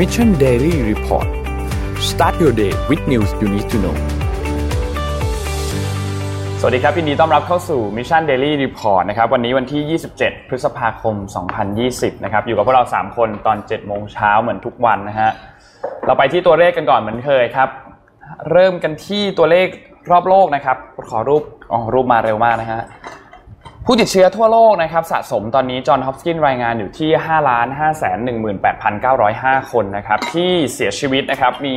Mission Daily Report start your day with news you need to know สวัสดีครับยินดีต้อนรับเข้าสู่ Mission Daily Report นะครับ วันนี้วันที่ 27 พฤษภาคม 2020 นะครับ อยู่กับพวกเรา 3 คนตอน 7 โมงเช้าเหมือนทุกวันนะฮะ เราไปที่ตัวเลขกันก่อนเหมือนเคยครับ เริ่มกันที่ตัวเลขรอบโลกนะครับ ขอรูป อ๋อ รูปมาเร็วมากนะฮะ ผู้ติดเชื้อทั่วโลกนะครับสะสมตอนนี้จอห์นฮอปกินรายงานอยู่ที่ 5 5 1 8 9 0 5 คนนะครับที่เสียชีวิตนะครับมี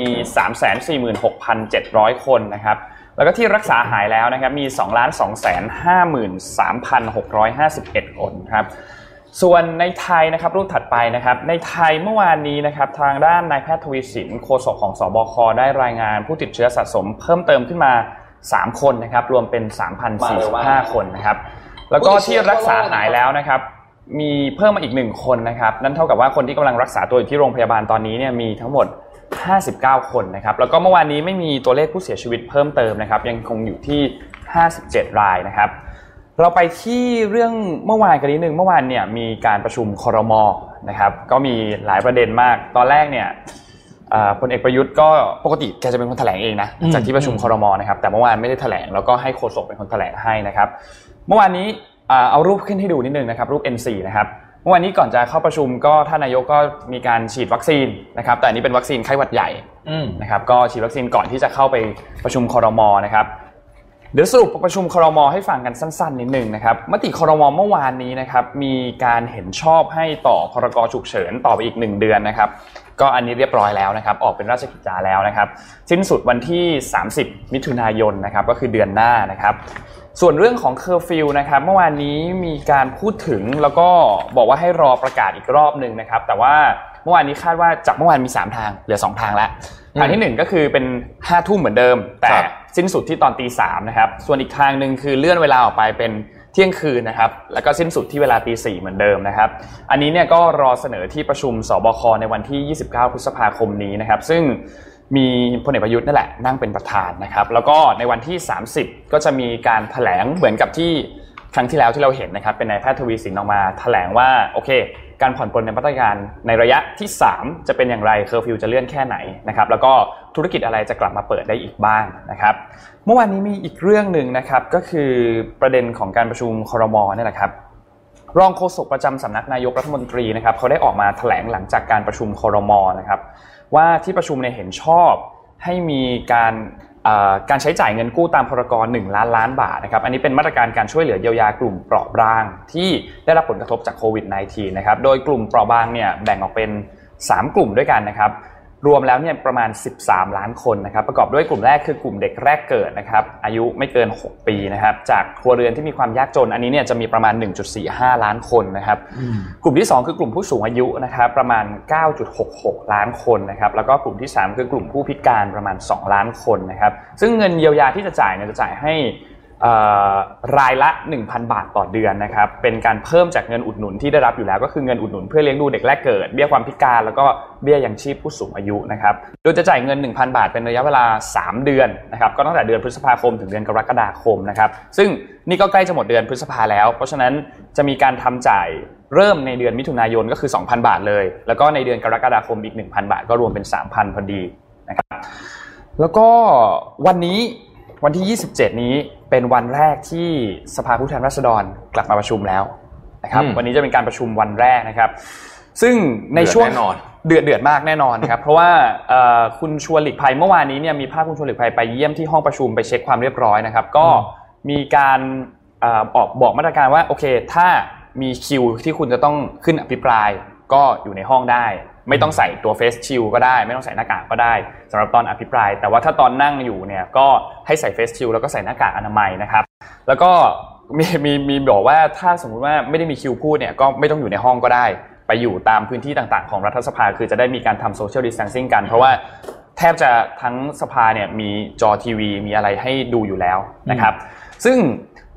346,700 คนนะครับแล้วก็ที่รักษาหายแล้วนะครับมี 2 2 5 3 6 5 1 คนครับส่วนในไทยนะครับรูปถัดไปนะครับ ในไทยเมื่อวานนี้นะครับทางด้านนายแพทย์ทวีสินโฆษกของสบคได้รายงานผู้ติดเชื้อสะสมเพิ่มเติมขึ้นมา 3 คนนะครับรวมเป็น 3,045 คนนะครับ แล้วก็ที่รักษาหายแล้วนะครับ มีเพิ่มมาอีกหนึ่งคนนะครับ นั่นเท่ากับว่าคนที่กำลังรักษาตัวอยู่ที่โรงพยาบาลตอนนี้เนี่ยมีทั้งหมด 59 คนนะครับ แล้วก็เมื่อวานนี้ไม่มีตัวเลขผู้เสียชีวิตเพิ่มเติมนะครับ ยังคงอยู่ที่ 57 รายนะครับ เราไปที่เรื่องเมื่อวานกันนิดนึง เมื่อวานเนี่ยมีการประชุมคอรมอนะครับ ก็มีหลายประเด็นมาก ตอนแรกเนี่ยพลเอกประยุทธ์ก็ปกติแกจะเป็นคนแถลงเองนะจากที่ประชุมคอรมอนะครับแต่เมื่อวานไม่ได้แถลงแล้วก็ให้โฆษกเป็นคนแถลงให้นะครับ เมื่อวานนี้เอารูปขึ้นให้ดูนิดนึงนะครับรูป N4 นะครับเมื่อวานนี้ก่อนจะเข้าประชุมก็ท่านนายกก็มีการฉีดวัคซีนนะครับ แต่อันนี้เป็นวัคซีนไข้หวัดใหญ่นะครับก็ฉีดวัคซีนก่อนที่จะเข้าไปประชุมคอรมอนะครับเดี๋ยวสรุปประชุมคอรมอให้ฟังกันสั้นๆนิดนึงนะครับมติคอรมอเมื่อวานนี้นะครับมีการเห็นชอบให้ต่อพรกฉุกเฉินต่อไปอีก 1 เดือนนะครับ ก็อันนี้เรียบร้อยแล้วนะครับ ออกเป็นราชกิจจาแล้วนะครับ สิ้นสุดวันที่ 30 มิถุนายนนะครับก็คือเดือนหน้านะครับส่วนเรื่องของเคอร์ฟิวนะครับเมื่อวานนี้มีการพูดถึงแล้วก็บอกว่าให้รอประกาศอีกรอบหนึ่งนะครับ แต่ว่าเมื่อวานนี้คาดว่าจากเมื่อวานมี 3 ทางเหลือ 2 ทางแล้วทางที่ 1 ก็คือเป็น5้าทุ่มเหมือนเดิม แต่สิ้นสุดที่ตอนตีสามนะครับส่วนอีกทางหนึ่งคือเลื่อนเวลาออกไปเป็น เที่ยงคืนนะครับ แล้วก็สิ้นสุดที่เวลาตีสี่เหมือนเดิมนะครับ อันนี้เนี่ยก็รอเสนอที่ประชุมศบคในวันที่ 29 พฤษภาคมนี้นะครับ ซึ่งมีพลเอกประยุทธ์นั่นแหละนั่งเป็นประธานนะครับ แล้วก็ในวันที่ 30 ก็จะมีการแถลงเหมือนกับที่ครั้งที่แล้วที่เราเห็นนะครับ เป็นนายแพทย์ทวีศิลป์ออกมาแถลงว่าโอเค การผ่อนปลนในมาตรการในระยะที่ 3 จะเป็นอย่างไรเคอร์ฟิวจะเลื่อนแค่ไหนนะครับ แล้วก็ธุรกิจอะไรจะกลับมาเปิดได้อีกบ้างนะครับ เมื่อวานนี้มีอีกเรื่องหนึ่งนะครับก็คือประเด็นของการประชุมคอรมอนี่แหละครับรองโฆษกประจำสำนักนายกรัฐมนตรีนะครับเขาได้ออกมาแถลงหลังจากการประชุมคอรมอนะครับว่าที่ประชุมในเห็นชอบให้มีการการใช้จ่ายเงินกู้ตามพรกร1ล้านล้านบาทนะครับอันนี้เป็นมาตรการการช่วยเหลือเยียวยากลุ่มเปราะบาง ที่ได้รับผลกระทบจากโควิด -19 นะครับโดยกลุ่มเปราะบางเนี่ยแบ่งออกเป็น 3 กลุ่มด้วยกันนะครับ รวมแล้วเนี่ยประมาณ 13 ล้านคนนะครับประกอบด้วยกลุ่มแรกคือกลุ่มเด็กแรกเกิดนะครับอายุไม่เกิน 6 ปีนะครับจากครัวเรือนที่มีความยากจน อันนี้เนี่ยจะมีประมาณ 1.45 ล้านคนนะครับกลุ่มที่ 2 คือกลุ่มผู้สูงอายุนะครับประมาณ 9.66 ล้านคนนะครับแล้วก็กลุ่มที่ 3 คือกลุ่มผู้พิการประมาณ 2 ล้านคนนะครับซึ่งเงินเยียวยาที่จะจ่ายเนี่ยจะจ่ายให้ รายละ 1,000 บาทต่อเดือนนะครับ เป็นการเพิ่มจากเงินอุดหนุนที่ได้รับอยู่แล้ว ก็คือเงินอุดหนุนเพื่อเลี้ยงดูเด็กแรกเกิด เบี้ยความพิการ แล้วก็เบี้ยยังชีพผู้สูงอายุนะครับ โดยจะจ่ายเงิน 1,000 บาทเป็นระยะเวลา 3 เดือนนะครับ ก็ตั้งแต่เดือนพฤษภาคมถึงเดือนกรกฎาคมนะครับ ซึ่งนี่ก็ใกล้จะหมดเดือนพฤษภาแล้ว เพราะฉะนั้นจะมีการทำจ่ายเริ่มในเดือนมิถุนายนก็คือ 2,000 บาทเลย แล้วก็ในเดือนกรกฎาคมอีก 1,000 บาท ก็รวมเป็น 3,000 พอดีนะครับ แล้วก็วันนี้ วันที่ 27 นี้เป็นวันแรกที่สภาผู้แทนราษฎรกลับมาประชุมแล้วนะครับวันนี้จะเป็นการประชุมวันแรกนะครับ ซึ่งในช่วงเดือดเดือดมากแน่นอนครับ เพราะว่าคุณชวนหลีกภัยเมื่อวานนี้เนี่ยมีภาพคุณชวนหลีกภัยไปเยี่ยมที่ห้องประชุมไปเช็คความเรียบร้อยนะครับ ก็มีการออกบอกมาตรการว่าโอเค ถ้ามีคิวที่คุณจะต้องขึ้นอภิปรายก็อยู่ในห้องได้ ไม่ต้องใส่ตัวเฟสชิลก็ได้ ไม่ต้องใส่หน้ากากก็ได้สำหรับตอนอภิปราย แต่ว่าถ้าตอนนั่งอยู่เนี่ยก็ให้ใส่เฟสชิลแล้วก็ใส่หน้ากากอนามัยนะครับ แล้วก็มีมีมีบอกว่าถ้าสมมุติว่าไม่ได้มีคิวพูดเนี่ยก็ไม่ต้องอยู่ในห้องก็ได้ ไปอยู่ตามพื้นที่ต่างๆ ของรัฐสภา คือจะได้มีการทำโซเชียลดิสแทนซิ่งกัน เพราะว่าแทบจะทั้งสภาเนี่ยมีจอทีวี มีอะไรให้ดูอยู่แล้วนะครับ ซึ่ง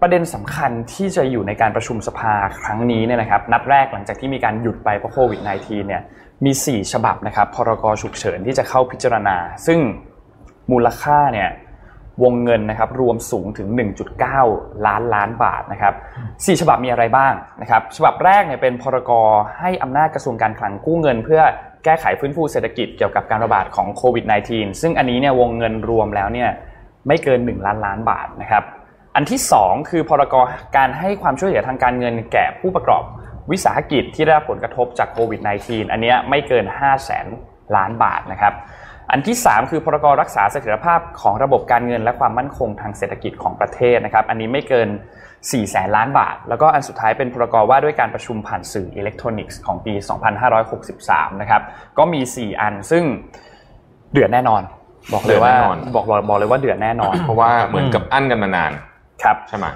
ประเด็นสำคัญที่จะอยู่ในการประชุมสภาครั้งนี้เนี่ยนะครับ นัดแรกหลังจากที่มีการหยุดไปเพราะโควิด -19 เนี่ย มี 4 ฉบับนะครับ พรกฉุกเฉินที่จะเข้าพิจารณา ซึ่งมูลค่าเนี่ยวงเงินนะครับรวมสูงถึง 1.9 ล้านล้านบาทนะครับสี่ฉบับมีอะไรบ้างนะครับ ฉบับแรกเนี่ยเป็นพรกให้อำนาจกระทรวงการคลังกู้เงิน เพื่อแก้ไขฟื้นฟูเศรษฐกิจเกี่ยวกับการระบาดของโควิด -19 ซึ่งอันนี้เนี่ยวงเงินรวมแล้วเนี่ยไม่เกิน 1 ล้านล้านบาทนะครับ อันที่ 2 คือพรกการให้ความช่วยเหลือทางการเงินแก่ผู้ประกอบ วิสาหกิจที่ได้รับผลกระทบจากโควิด -19 อันนี้ไม่เกิน 5 0 0แสนล้านบาทนะครับ อันที่ 3 คือพรกรักษาเสถียรภาพของระบบการเงินและความมั่นคงทางเศรษฐกิจของประเทศนะครับ อันนี้ไม่เกิน4แสนล้านบาท แล้วก็อันสุดท้ายเป็นพรกว่าด้วยการประชุมผ่านสื่ออิเล็กทรอนิกส์ของปี 2563 นะครับ ก็มี 4 อันซึ่งเดือดแน่นอน บอกเลยว่าบอกบอกเลยว่าเดือดแน่นอน เพราะว่าเหมือนกับอั้นกันมานาน ครับ ใช่ไหม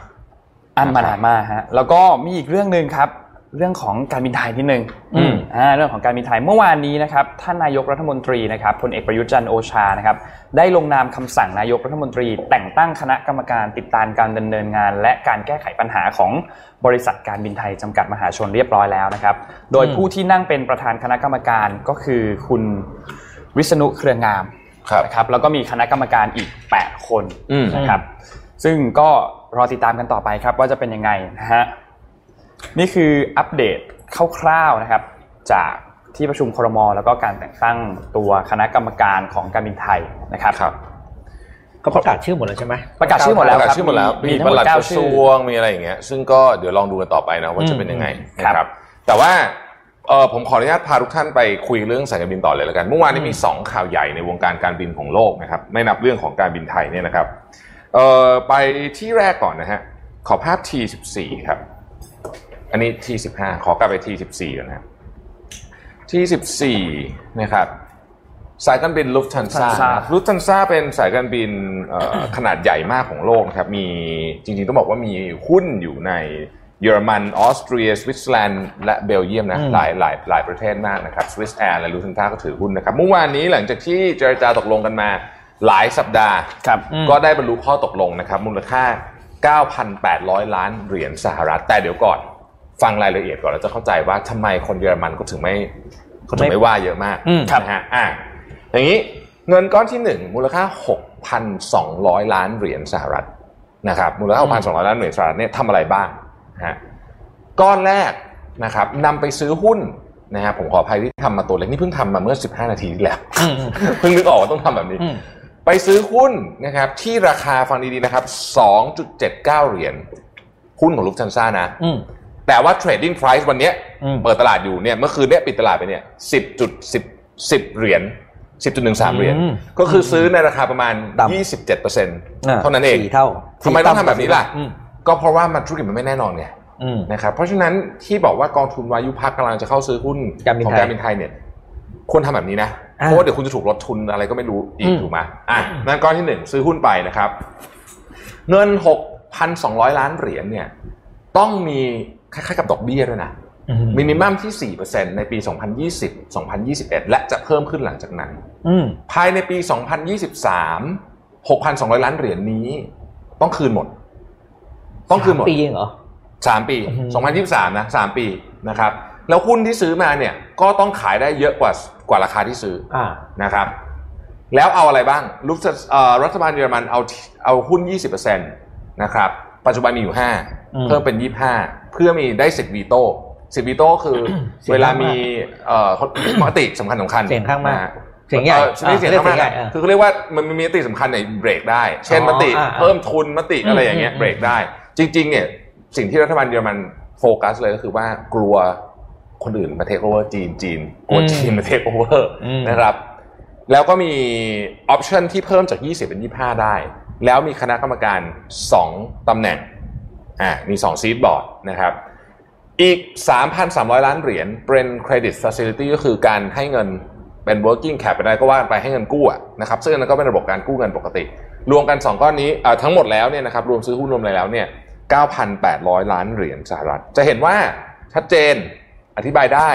อันมานานมากฮะ แล้วก็มีอีกเรื่องหนึ่งครับ เรื่องของการบินไทยนิดนึงอืมอ่าเรื่องของการบินไทยเมื่อวานนี้นะครับท่านนายกรัฐมนตรีนะครับพลเอกประยุทธ์จันทร์โอชานะครับได้ลงนามคำสั่งนายกรัฐมนตรี แต่งตั้งคณะกรรมการติดตามการดำเนินงาน และการแก้ไขปัญหาของบริษัทการบินไทยจำกัดมหาชนเรียบร้อยแล้วนะครับ โดยผู้ที่นั่งเป็นประธานคณะกรรมการก็คือคุณวิษณุเครืองามครับนะครับแล้วก็มีคณะกรรมการอีก 8 คนอืมนะครับซึ่งก็รอติดตามกันต่อไปครับว่าจะเป็นยังไงนะฮะ นี่คืออัปเดตคร่าวๆนะครับ จากที่ประชุมครม แล้วก็การแต่งตั้งตัวคณะกรรมการของการบินไทยนะครับครับเขาประกาศชื่อหมดแล้วใช่ไหมประกาศชื่อหมดปแล้วระกาศครับชื่อหมดแล้วมีมีทั้งปหมดลัดเก้ากระชื่ทรอวงมีอะไรอย่างเงี้ยซึ่งก็เดี๋ยวลองดูกันต่อไปนะว่าจะเป็นยังไงอืมครับนะครับ แต่ว่าเออผมขออนุญาตพาทุกท่านไปคุยเรื่องสายการบินต่อเลยแล้วกัน เมื่อวานนี้มีสองข่าวใหญ่ในวงการการบินของโลกนะครับไม่นับเรื่องของการบินไทยเนี่ยนะครับเอ่อไปที่แรกก่อนนะฮะขอภาพ T14 ครับ อันนี้ T15 ขอกลับไป T14 ก่อนนะครับ T14 นะครับสายการบินลุฟทันซา Lufthansa ลุฟทันซาเป็นสายการบินเอ่อขนาดใหญ่มากของโลกนะครับ มีจริงๆต้องบอกว่ามีหุ้นอยู่ในเยอรมัน ออสเตรีย สวิตเซอร์แลนด์ และเบลเยียมนะ หลายหลายหลายประเทศมากนะครับ Swissair และ Lufthansa ก็ถือหุ้นนะครับ เมื่อวานนี้หลังจากที่เจรจาตกลงกันมาหลายสัปดาห์ครับก็ได้บรรลุข้อตกลงนะครับ มูลค่า 9,800 ล้านเหรียญสหรัฐ แต่เดี๋ยวก่อน ฟังรายละเอียดก่อนเราจะเข้าใจว่าทำไมคนเยอรมันก็ถึงไม่เขาถึงไม่ว่าเยอะมากอืมนะฮะอะอย่างนี้เงินก้อนที่1มูลค่า 6,200 ล้านเหรียญสหรัฐนะครับมูลค่า 6,200 ล้านเหรียญสหรัฐเนี่ยทำอะไรบ้างนะฮะก้อนแรกนะครับนำไปซื้อหุ้นนะฮะผมขออภัยที่ทำมาตัวเล็กนี่เพิ่งทำมาเมื่อ 15 นาทีที่แล้วอืมอืมเพิ่งนึกออกว่าต้องทำแบบนี้อืมไปซื้อหุ้นนะครับที่ราคาฟังดีๆนะครับ 2.79 เหรียญหุ้นของลุกชันซ่านะอืม แต่ว่า trading price วันเนี้ยอืมเปิดตลาดอยู่เนี่ยเมื่อคืนเนี้ยปิดตลาดไปเนี่ย10.10 10เหรียยญ10.13เหรียญอืมก็คือซื้อในราคาประมาณต่ำ27เเท่านั้นเองสี่เท่าทำไมต้องทำแบบนี้ล่ะอืมก็เพราะว่ามันธุรกิจมันไม่แน่นอนไงอืมนะครับเพราะฉะนั้นที่บอกว่ากองทุนวายุพักกำลังจะเข้าซื้อหุ้นการบินของไทยการบินไทยเนี่ยควรทำแบบนี้นะอ่าเพราะว่าเดี๋ยวคุณจะถูกลดทุนอะไรก็ไม่รู้อีกอืมถูกไหมอะนั่นก้อนที่หนึ่งซื้อหุ้นไปนะครับ เงิน6,200ล้านเหรียญเนี่ย ต้องมี คล้ายๆกับดอกเบี้ยด้วยนะอืมมินิมัมที่ 4%ในปี 2020 2021 และจะเพิ่มขึ้นหลังจากนั้นอืมภายในปี 2023 6,200 ล้านเหรียญนี้ ต้องคืนหมด ต้องคืนหมดปีเองเหรอสามปีอือฮึ2023 นะสามปีนะครับ แล้วหุ้นที่ซื้อมาเนี่ยก็ต้องขายได้เยอะกว่ากว่าราคาที่ซื้ออ่านะครับ แล้วเอาอะไรบ้างลุกเอ่อรัฐบาลเยอรมันเอาเอาหุ้น 20%นะครับ ปัจจุบันมีอยู่อืม5เพิ่มเป็น25เพื่อมีได้สิทธิ์วีโต้สิทธิ์วีโต้คือเสียงเวลาข้างมากมีเอ่อมติสำคัญสำคัญเสียงข้างมากนะฮะเสียงใหญ่ออไม่ใช่เสียงข้างมากอ่าเรียกเสียงใหญ่อ่าคือเขาเรียกว่ามันมีมติสำคัญในเบรกได้ เช่นอ๋อมติอ่าอ่าเพิ่มทุนมติอะไรอย่างเงี้ยอืมเบรกได้ จริง ๆ เนี่ยสิ่งที่รัฐบาลเยอรมันโฟกัสเลยก็คือว่ากลัวคนอื่นมาเทคโอเวอร์จีนจีนกลัวอืมจีนมาเทคโอเวอร์อืมนะครับ แล้วก็มี option ที่เพิ่มจาก 20 เป็น 25 ได้ แล้วมีคณะกรรมการ 2ตำแหน่งอ่ามี2 seat board นะครับอีก 3,300 ล้านเหรียญเป็น credit facility ก็คือการให้เงินเป็น working cap ไปได้ก็ว่ากันไปให้เงินกู้นะครับซึ่งนั้นก็เป็นระบบการกู้เงินปกติ รวมกัน 2 ก้อนนี้เอ่อทั้งหมดแล้วเนี่ยนะครับรวมซื้อหุ้นรวมอะไรแล้วเนี่ย9,800 ล้านเหรียญสหรัฐ จะเห็นว่าชัดเจนอธิบายได้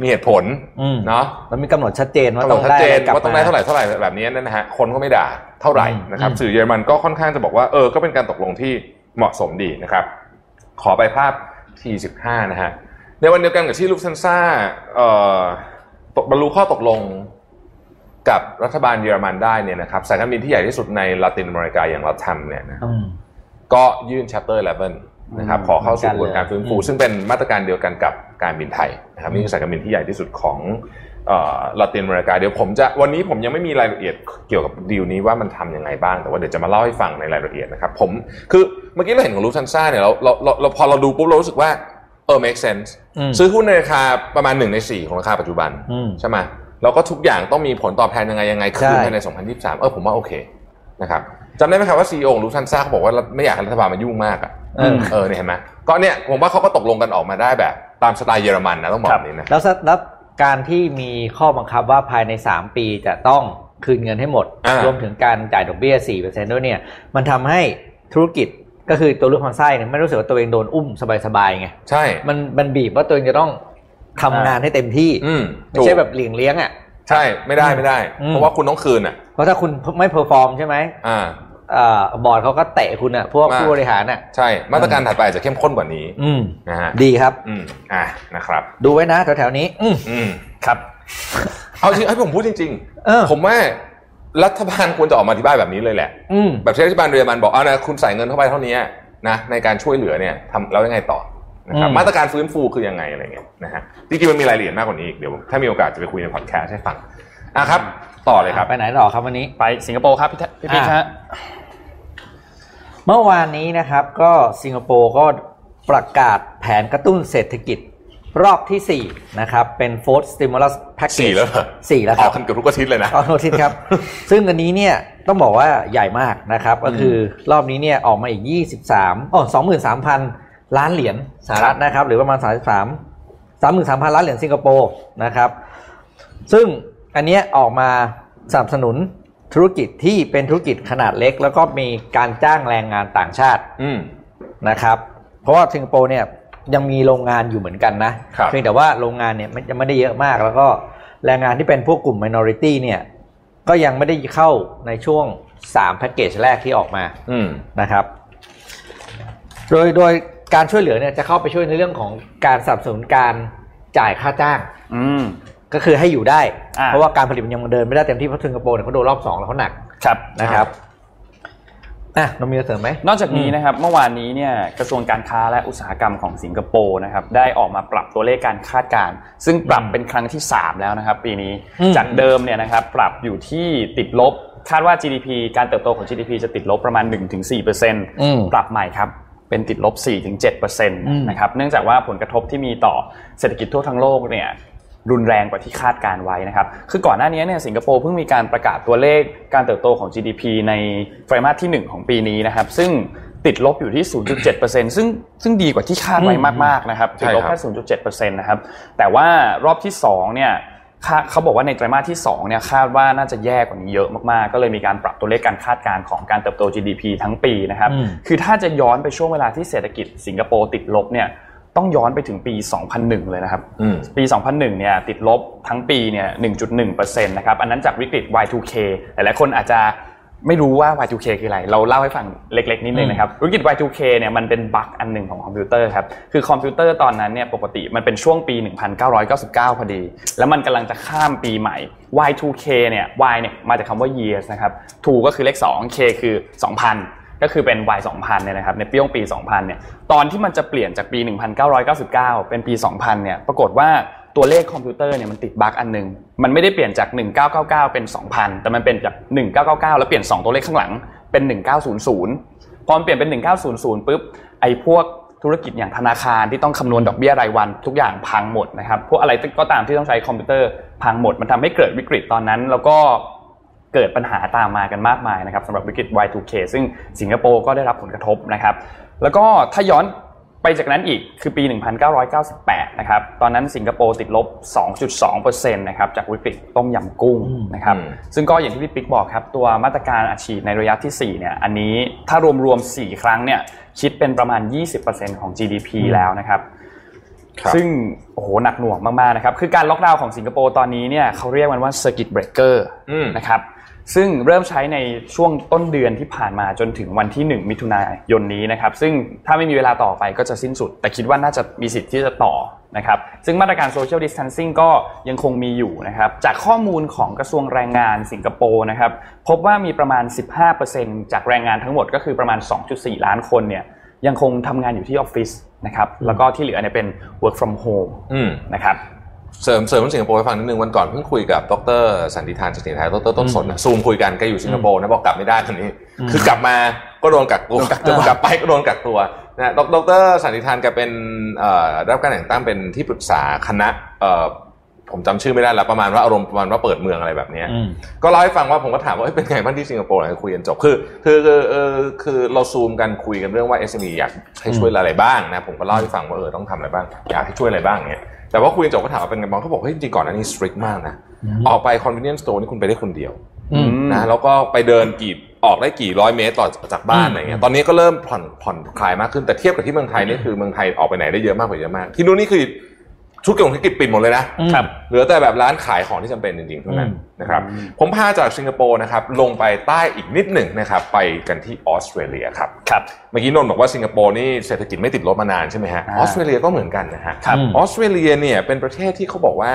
มีเหตุผลอืมเนาะมันมีกำหนดชัดเจนว่าต้ต้อองงชัดได้เจนกลับว่าต้องได้เท่าไหร่เท่าไหร่แบบนี้นะฮะคนก็ไม่ด่าเท่าไหร่นะครับอืมสื่อเยอรมันก็ค่อนข้างจะบอกว่าเออก็เป็นการตกลงที่เหมาะสมดีนะครับ ขอไปภาพ T15 นะฮะในวันเดียวกันกับที่ Lufthansa เอ่อตกบรรลุข้อตกลงกับรัฐบาลเยอรมันได้เนี่ยนะครับสายการบินที่ใหญ่ที่สุดในลาตินอเมริกาอย่างเราทำเนี่ยนะอืมก็ยื่น Chapter 11 นะครับขอเข้าสู่กระบวนการฟื้นฟูอืมซึ่งเป็นมาตรการเดียวกันกับการบินไทยนะครับนี่คือสายการบินที่ใหญ่ที่สุดของเอ่อลาตินอเมริกาเดี๋ยวผมจะวันนี้ผมยังไม่มีรายละเอียดเกี่ยวกับดีลนี้ว่ามันทำยังไงบ้าง แต่ว่าเดี๋ยวจะมาเล่าให้ฟังในรายละเอียดนะครับผมคือเมื่อกี้เราเห็นของลูซันซ่าเนี่ยเราเราเราเราพอเราดูปุ๊บเรารู้สึกว่าเออ make sense อืมซื้อหุ้นในราคาประมาณหนึ่งในสี่ของราคาปัจจุบันอืมใช่ไหมแล้วก็ทุกอย่างต้องมีผลตอบแทนยังไงยังไงคืนใช่ภายใน 2023 เออผมว่าโอเคนะครับจำได้ไหมครับว่าซีอีโอของ Lufthansa เขาบอกว่าไม่อยากให้รัฐบาลมายุ่งมากอะ เออเออเนี่ยเห็นไหมก็เนี่ยผมว่าเขาก็ตกลงกันออกมาได้แบบ ตามสไตล์เยอรมันนะต้องบอกแบบนี้นะแล้วสแล้วการที่มีข้อบังคับว่าภายใน 3 ปีจะต้องคืนเงินให้หมดอ่ารวมถึงการจ่ายดอกเบี้ย 4%ด้วยเนี่ย มันทำให้ธุรกิจก็คือตัว Lufthansa เนี่ยไม่รู้สึกว่าตัวเองโดนอุ้มสบายๆไงใช่ มันมันบีบว่าตัวเองจะต้องทำงานให้เต็มที่อืมไม่ใช่แบบเลี้ยงเลี้ยงอะใช่ไม่ได้ไม่ได้อืมเพราะว่าคุณต้องคืนอะเพราะถ้าคุณไม่ perform ใช่ไหมอ่าเอ่อ บอร์ดเขาก็เตะคุณอะพวกมาผู้บริหารอะใช่ มาตรการถัดไปอาจจะเข้มข้นกว่านี้ อืมนะฮะดีครับ อืมอะนะครับ ดูไว้นะแถวๆนี้ อืมอืมครับ เอาจริงให้ผมพูดจริงเออผมว่ารัฐบาลควรจะออกมาอธิบายแบบนี้เลยแหละอืมแบบที่รัฐบาลเยอรมันบอกเอานะคุณใส่เงินเข้าไปเท่านี้นะในการช่วยเหลือเนี่ยทำแล้วยังไงต่อนะครับอืมมาตรการฟื้นฟูคือยังไงอะไรเงี้ยนะฮะจริงๆมันมีรายละเอียดมากกว่านี้อีกเดี๋ยวถ้ามีโอกาสจะไปคุยในพอดแคสต์ให้ฟังอะครับ ต่อเลยครับ ไปไหนต่อครับวันนี้ ไปสิงคโปร์ครับพี่แทพี่ปิ๊กอะฮะ เมื่อวานนี้นะครับก็สิงคโปร์ก็ประกาศแผนกระตุ้นเศรษฐกิจรอบที่ 4 นะครับ เป็น fourth stimulus package สี่แล้วเหรอสี่แล้วคอรัอบกกันเกือบทุกอาทิตย์เลยนะออโนทิสครับ ซึ่งอันนี้เนี่ยต้องบอกว่าใหญ่มากนะครับ ก็คือรอบนี้เนี่ยออกมาอีก 23อ๋อ23,000 ล้านเหรียญสหรัฐนะครับ หรือประมาณ 33 33,000 ล้านเหรียญสิงคโปร์นะครับ ซึ่งอันเนี้ยออกมาสนับสนุน ธุรกิจที่เป็นธุรกิจขนาดเล็ก แล้วก็มีการจ้างแรงงานต่างชาติอืมนะครับ เพราะว่าสิงคโปร์เนี่ยยังมีโรงงานอยู่เหมือนกันนะครับเพียงแต่ว่าโรงงานเนี่ยไม่ยังไม่ได้เยอะมาก แล้วก็แรงงานที่เป็นพวกกลุ่ม minority เนี่ยก็ยังไม่ได้เข้าในช่วง3แพ็กเกจแรกที่ออกมาอืมนะครับ โดยโดยการช่วยเหลือเนี่ยจะเข้าไปช่วยในเรื่องของการสนับสนุนการจ่ายค่าจ้างอืม ก็คือให้อยู่ได้อ่าเพราะว่าการผลิตมันยังเดินไม่ได้เต็มที่เพราะสิงคโปร์เนี่ยเขาโดนรอบสองแล้วเขาหนักครับนะครับอะน้องมีอะไรเสริมไหมนอกจากนี้นะครับเมื่อวานนี้เนี่ยกระทรวงการค้าและอุตสาหกรรมของสิงคโปร์นะครับได้ออกมาปรับตัวเลขการคาดการณ์ซึ่งปรับเป็นครั้งที่ 3 แล้วนะครับ ปีนี้อืมจากเดิมเนี่ยนะครับปรับอยู่ที่ติดลบคาดว่า GDP การเติบโตของ GDP จะติดลบประมาณ 1-4%อืมปรับใหม่ครับเป็นติดลบ 4-7%นะครับ เนื่องจากว่าผลกระทบที่มีต่อเศรษฐกิจทั่วทั้งโลกเนี่ย รุนแรงกว่าที่คาดการไว้นะครับ คือก่อนหน้านี้เนี่ยสิงคโปร์เพิ่งมีการประกาศตัวเลขการเติบโตของ GDP ในไตรมาสที่ 1 ของปีนี้นะครับ ซึ่งติดลบอยู่ที่ 0.7%ซึ่งซึ่งดีกว่าที่คาดไว้มากๆนะครับติดลบใช่ครัแค่บ0.7%นะครับ แต่ว่ารอบที่2เนี่ยคาเขาบอกว่าในไตรมาสที่2เนี่ยคาดว่าน่าจะแย่กว่านี้เยอะมากๆ ก็เลยมีการปรับตัวเลขการคาดการณ์ของการเติบโต GDP ทั้งปีนะครับอืมคือถ้าจะย้อนไปช่วงเวลาที่เศรษฐกิจสิงคโปร์ติดลบเนี่ย ต้องย้อนไปถึงปี 2001 เลยนะครับอืมปี 2001 เนี่ยติดลบทั้งปีเนี่ย 1.1%นะครับ อันนั้นจากวิกฤต Y2K หลายๆคนอาจจะไม่รู้ว่า Y2K คืออะไร เราเล่าให้ฟังเล็กๆนิดนึงนะครับ วิกฤต Y2K เนี่ยมันเป็น bug อันหนึ่งของคอมพิวเตอร์ครับ คือคอมพิวเตอร์ตอนนั้นเนี่ยปกติมันเป็นช่วงปี 1999 พอดี แล้วมันกำลังจะข้ามปีใหม่ Y2K เนี่ย Y เนี่ยมาจากคำว่า years นะครับ 2 ก็คือเลข 2 K คือ 2000 ก็คือเป็น Y 2000เนี่ยนะครับในปีงปี 2000เนี่ยตอนที่มันจะเปลี่ยนจากปี 1999 เป็นปี 2000เนี่ยปรากฏว่าตัวเลขคอมพิวเตอร์เนี่ยมันติด bug อันนึง มันไม่ได้เปลี่ยนจาก 1999 เป็น 2000 แต่มันเป็นจาก 1999 แล้วเปลี่ยน 2 ตัวเลขข้างหลังเป็น 1900 พอมันเปลี่ยนเป็น 1900ปุ๊บไอ้พวกธุรกิจอย่างธนาคารที่ต้องคำนวณดอกเบี้ยรายวันทุกอย่างพังหมดนะครับพวกอะไรก็ตามที่ต้องใช้คอมพิวเตอร์พังหมด มันทำให้เกิดวิกฤตตอนนั้น แล้วก็ เกิดปัญหาตามมากันมากมายนะครับสำหรับวิกฤต Y2K ซึ่งสิงคโปร์ก็ได้รับผลกระทบนะครับ แล้วก็ถ้าย้อนไปจากนั้นอีกคือปี 1998 นะครับ ตอนนั้นสิงคโปร์ติดลบ 2.2%นะครับจากวิกฤตต้มยำกุ้งนะครับอืมซึ่งก็อย่างที่พี่ปิ๊กบอกครับ ตัวมาตรการอาชีพในระยะที่ 4 เนี่ย อันนี้ถ้ารวมๆ 4 ครั้งเนี่ย คิดเป็นประมาณ 20%ของ GDP แล้วนะครับครับซึ่งโอ้โหหนักหน่วงมากๆนะครับ คือการล็อกดาวน์ของสิงคโปร์ตอนนี้เนี่ยเขาเรียกมันว่า circuit breaker อืมนะครับ ซึ่งเริ่มใช้ในช่วงต้นเดือนที่ผ่านมาจนถึงวันที่ 1 มิถุนายนนี้นะครับ ซึ่งถ้าไม่มีเวลาต่อไปก็จะสิ้นสุด แต่คิดว่าน่าจะมีสิทธิ์ที่จะต่อนะครับ ซึ่งมาตรการ Social Distancing ก็ยังคงมีอยู่นะครับ จากข้อมูลของกระทรวงแรงงานสิงคโปร์นะครับ พบว่ามีประมาณ 15%จากแรงงานทั้งหมดก็คือประมาณ 2.4 ล้านคนเนี่ยยังคงทำงานอยู่ที่ออฟฟิศนะครับ แล้วก็ที่เหลือเนี่ยเป็น work from home อืมนะครับ เสริมเสริมสิงคโปร์ให้ฟังนิดนึงวันก่อนเพิ่งคุยกับดรสันติธานสถิตไทยดรต้นสนนะซูมคุยกันแกอยู่สิงคโปร์นะบอกกลับไม่ได้ทีนี้ คือกลับมาก็โดนกักตัวกลับไปก็โดนกักตัวนะดรสันติธานแกเป็นเอ่อได้รับการแต่งตั้งเป็นที่ปรึกษาคณะเอ่อ ผมจำชื่อไม่ได้แล้วประมาณว่าอารมณ์ประมาณว่าเปิดเมืองอะไรแบบเนี้ยอืมก็เล่าให้ฟังว่าผมก็ถามว่าเอ้ยเป็นไงบ้างที่สิงคโปร์หลังจากคุยกันจบคือคือคือเออคือเราซูมกันคุยกันเรื่องว่า SME อยากให้ช่วยอะไรบ้างนะผมก็เล่าให้ฟังว่าเออต้องทำอะไรบ้างอยากให้ช่วยอะไรบ้างเงี้ยแต่ว่าคุยกันจบก็ถามว่าเป็นไงบ้างเขาบอกเฮ้ยจริงๆก่อนหน้านี้ strict มากนะออกไป convenience store นี่คุณไปได้คนเดียวอืมนะแล้วก็ไปเดินกี่ออกได้กี่ร้อยเมตรต่อจากบ้านอืมอะไรเงี้ยตอนนี้ก็เริ่มผ่อนผ่อนคลายมากขึ้นแต่เทียบกับที่เมืองไทยนี่คือเมืองไทยออกไปไหนได้เยอะมากกว่าเยอะมาก ที่นู้นนี่คือ ชุดเกี่ยวกับธุรกิจปิดหมดเลยนะครับเหลือแต่แบบร้านขายของที่จำเป็นจริงๆเท่านั้นอืมนะครับผมพาจากสิงคโปร์นะครับลงไปใต้อีกนิดหนึ่งนะครับไปกันที่ออสเตรเลียครับครับเมื่อกี้นนท์บอกว่าสิงคโปร์นี่เศรษฐกิจไม่ติดลบมานานใช่ไหมฮะอ่าออสเตรเลียก็เหมือนกันนะฮะครับออสเตรเลียเนี่ยเป็นประเทศที่เขาบอกว่า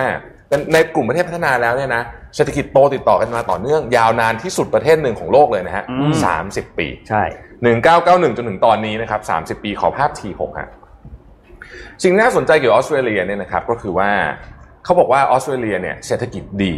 เป็นในกลุ่มประเทศพัฒนาแล้วเนี่ยนะเศรษฐกิจโตติดต่อกันมาต่อเนื่องยาวนานที่สุดประเทศหนึ่งของโลกเลยนะฮะอืมสามสิบปี ใช่1991จนถึงตอนนี้นะครับ30ปีขอภาพ T6 ฮะ สิ่งที่น่าสนใจเกี่ยวกับออสเตรเลียเนี่ยนะครับก็คือว่าเขาบอกว่าออสเตรเลียเนี่ยเศรษฐกิจดี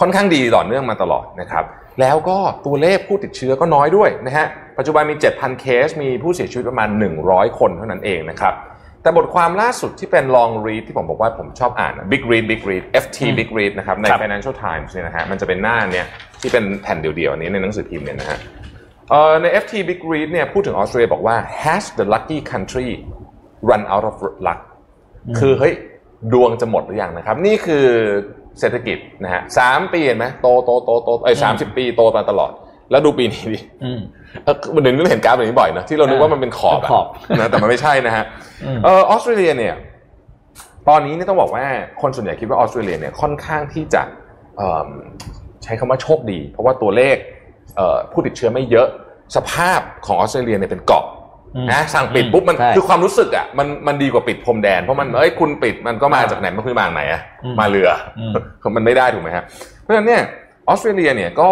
ค่อนข้างดีต่อเนื่องมาตลอดนะครับแล้วก็ตัวเลขผู้ติดเชื้อก็น้อยด้วยนะฮะปัจจุบันมี 7,000 เคส มีผู้เสียชีวิตประมาณ 100 คนเท่านั้นเองนะครับแต่บทความล่าสุดที่เป็น long read ที่ผมบอกว่าผมชอบอ่านนะ big read big read FT big read นะครับในครับ Financial Times เนี่ยนะฮะมันจะเป็นหน้าเนี่ยที่เป็นแผ่นเดียวๆอันนี้ในหนังสือพิมพ์เนี่ยนะฮะเอ่อใน FT Big Read เนี่ยพูดถึงออสเตรเลียบอกว่า has the lucky country run out of luck คือเฮ้ยดวงจะหมดหรือยังนะครับ นี่คือเศรษฐกิจนะฮะสามปีเห็นไหมโตโตโตโตเอ้ยสามสิบปีโตมาตลอด แล้วดูปีนี้ดิอืมเออเดี๋ยวนี้เราเห็นกราฟแบบนี้บ่อยนะที่เรานึกว่ามันเป็นขอบเป็นขอบะนะแต่มันไม่ใช่นะฮะอืมเออออสเตรเลียเนี่ย ตอนนี้เนี่ยต้องบอกว่าคนส่วนใหญ่คิดว่าออสเตรเลียเนี่ยค่อนข้างที่จะเอิ่มใช้คำว่าโชคดี เพราะว่าตัวเลขเอ่อผู้ติดเชื้อไม่เยอะสภาพของออสเตรเลียเนี่ยเป็นเกาะอืม นะสั่งปิดปุ๊บมันใช่คือความรู้สึกอะมันมันดีกว่าปิดพรมแดนเพราะมันเอ้ยคุณปิดมันก็มาจากไหนมันคือมาจากไหนอะอืมมาเรืออมมันไม่ได้ถูกไหมครับเพราะฉะนั้นเนี่ยออสเตรเลียเนี่ยก็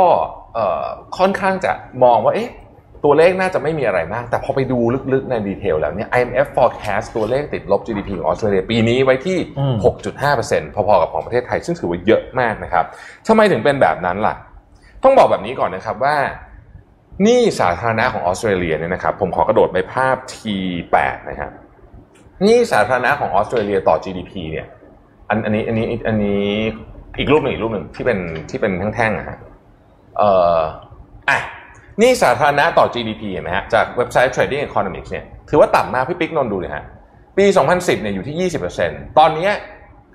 เอ่อค่อนข้างจะมองว่าเอ๊ะตัวเลขน่าจะไม่มีอะไรมาก แต่พอไปดูลึกๆในดีเทลแล้วเนี่ย IMF forecast ตัวเลขติดลบ GDP ของออสเตรเลียปีนี้ไว้ที่อืม6.5%พอๆกับของประเทศไทย ซึ่งถือว่าเยอะมากนะครับทำไมถึงเป็นแบบนั้นล่ะ ต้องบอกแบบนี้ก่อนนะครับว่าห นี่สาธารณะของออสเตรเลียเนี่ยนะครับผมขอกระโดดไปภาพ T8 นะครับหนี่สาธารณะของออสเตรเลียต่อ GDP เนี่ยอันอันนี้อันนี้อันนี้อีกรูปหนึ่งอีกรูปหนึ่งที่เป็นที่เป็นแท่งๆนะฮะเอ่ออะหนี่สาธารณะต่อ GDP เห็นไหมฮะจากเว็บไซต์ Trading Economics เนี่ยถือว่าต่ำมากพี่ปิ๊กนนท์ดูเลยฮะปี 2010เนี่ยอยู่ที่ 20%ตอนเนี้ย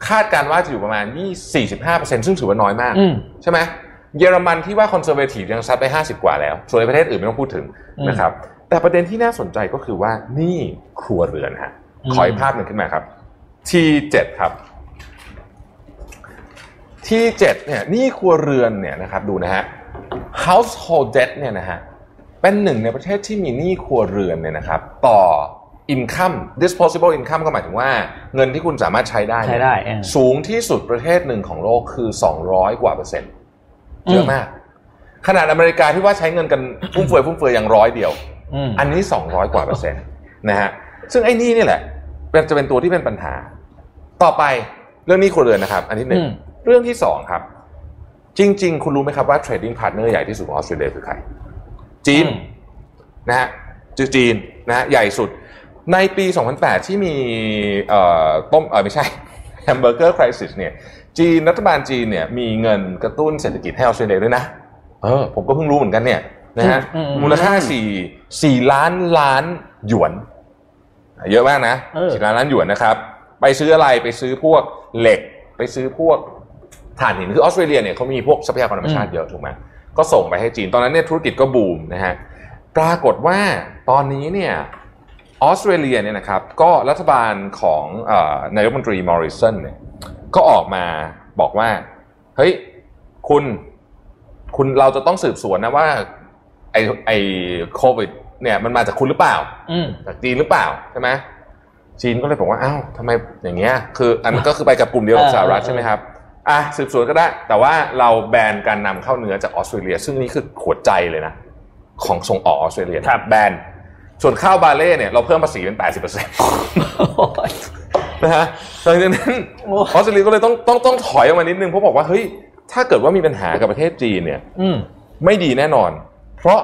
คาดการณ์ว่าจะอยู่ประมาณ20 45%ซึ่งถือว่าน้อยมากอืมใช่ไหม เยอรมันที่ว่าคอนเซอร์เวทีฟยังซัดไป 50 กว่าแล้ว ส่วนในประเทศอื่นไม่ต้องพูดถึงอืมนะครับ แต่ประเด็นที่น่าสนใจก็คือว่านี่ครัวเรือนฮะอืมขออีกภาพหนึ่งขึ้นมาครับ T7 ครับ T7 เนี่ยนี่ครัวเรือนเนี่ยนะครับดูนะฮะ household debt เนี่ยนะฮะเป็นหนึ่งในประเทศที่มีหนี้ครัวเรือนเนี่ยนะครับ ต่อ income disposable income ก็หมายถึงว่าเงินที่คุณสามารถใช้ได้เนี่ยใช้ได้เออสูงที่สุดประเทศหนึ่งของโลกคือ 200 กว่าเปอร์เซ็นต์ เยอะมาก ขนาดอเมริกาที่ว่าใช้เงินกันฟุ่มเฟือยฟุ่มเฟือยอย่างร้อยเดียวอืมอันนี้200กว่าเปอร์เซ็นต์นะฮะ ซึ่งไอ้นี่นี่แหละเป็นจะเป็นตัวที่เป็นปัญหา ต่อไปเรื่องหนี้ครัวเรือนนะครับ อันที่หนึ่งอืมเรื่องที่สองครับ จริง ๆ คุณรู้ไหมครับว่า trading partner ใหญ่ที่สุดของออสเตรเลียคือใครจีนอืมนะฮะคือจีนนะฮะใหญ่สุดในปี 2008 ที่มีเอ่อต้มเออไม่ใช่ Hamburger Crisis เนี่ย จีนรัฐบาลจีนเนี่ยมีเงินกระตุ้นเศรษฐกิจให้ออสเตรเลียด้วยนะ เออ ผมก็เพิ่งรู้เหมือนกันเนี่ยนะฮะอืมอืมมูลค่า4 4ล้านล้านหยวน เยอะมากนะเออสี่ล้านล้านหยวนนะครับ ไปซื้ออะไรไปซื้อพวกเหล็ก ไปซื้อพวกถ่านหินคือออสเตรเลียเนี่ยเขามีพวกทรัพยากรธรรมชาติเยอะถูกไหมก็ส่งไปให้จีนตอนนั้นเนี่ยธุรกิจก็บูมนะฮะปรากฏว่าตอนนี้เนี่ยออสเตรเลียเนี่ยนะครับก็รัฐบาลของเออนายกรัฐมนตรีมอริสันเนี่ย ก็ออกมาบอกว่า เฮ้ย คุณ คุณเราจะต้องสืบสวนนะว่า ไอไอโควิด เนี่ย มันมาจากคุณหรือเปล่า อืมจากจีนหรือเปล่าใช่ไหมจีนก็เลยบอกว่าอ้าวทำไมอย่างเงี้ย คืออันนั้นก็คือไปกับกลุ่มเดียวกับเออสหรัฐเออใช่ไหมครับอะสืบสวนก็ได้ แต่ว่าเราแบนการนำเข้าเนื้อจากออสเตรเลีย ซึ่งนี่คือหัวใจเลยนะของส่งออกออสเตรเลียนะครับแบนส่วนข้าวบาเล่เนี่ยเราเพิ่มภาษีเป็น80%นะฮะหลังจากนั้นโอ้ออสเตรเลียก็เลยต้องต้องต้องถอยออกมานิดนึงเพราะบอกว่าเฮ้ยถ้าเกิดว่ามีปัญหากับประเทศจีนเนี่ยอืมไม่ดีแน่นอน เพราะ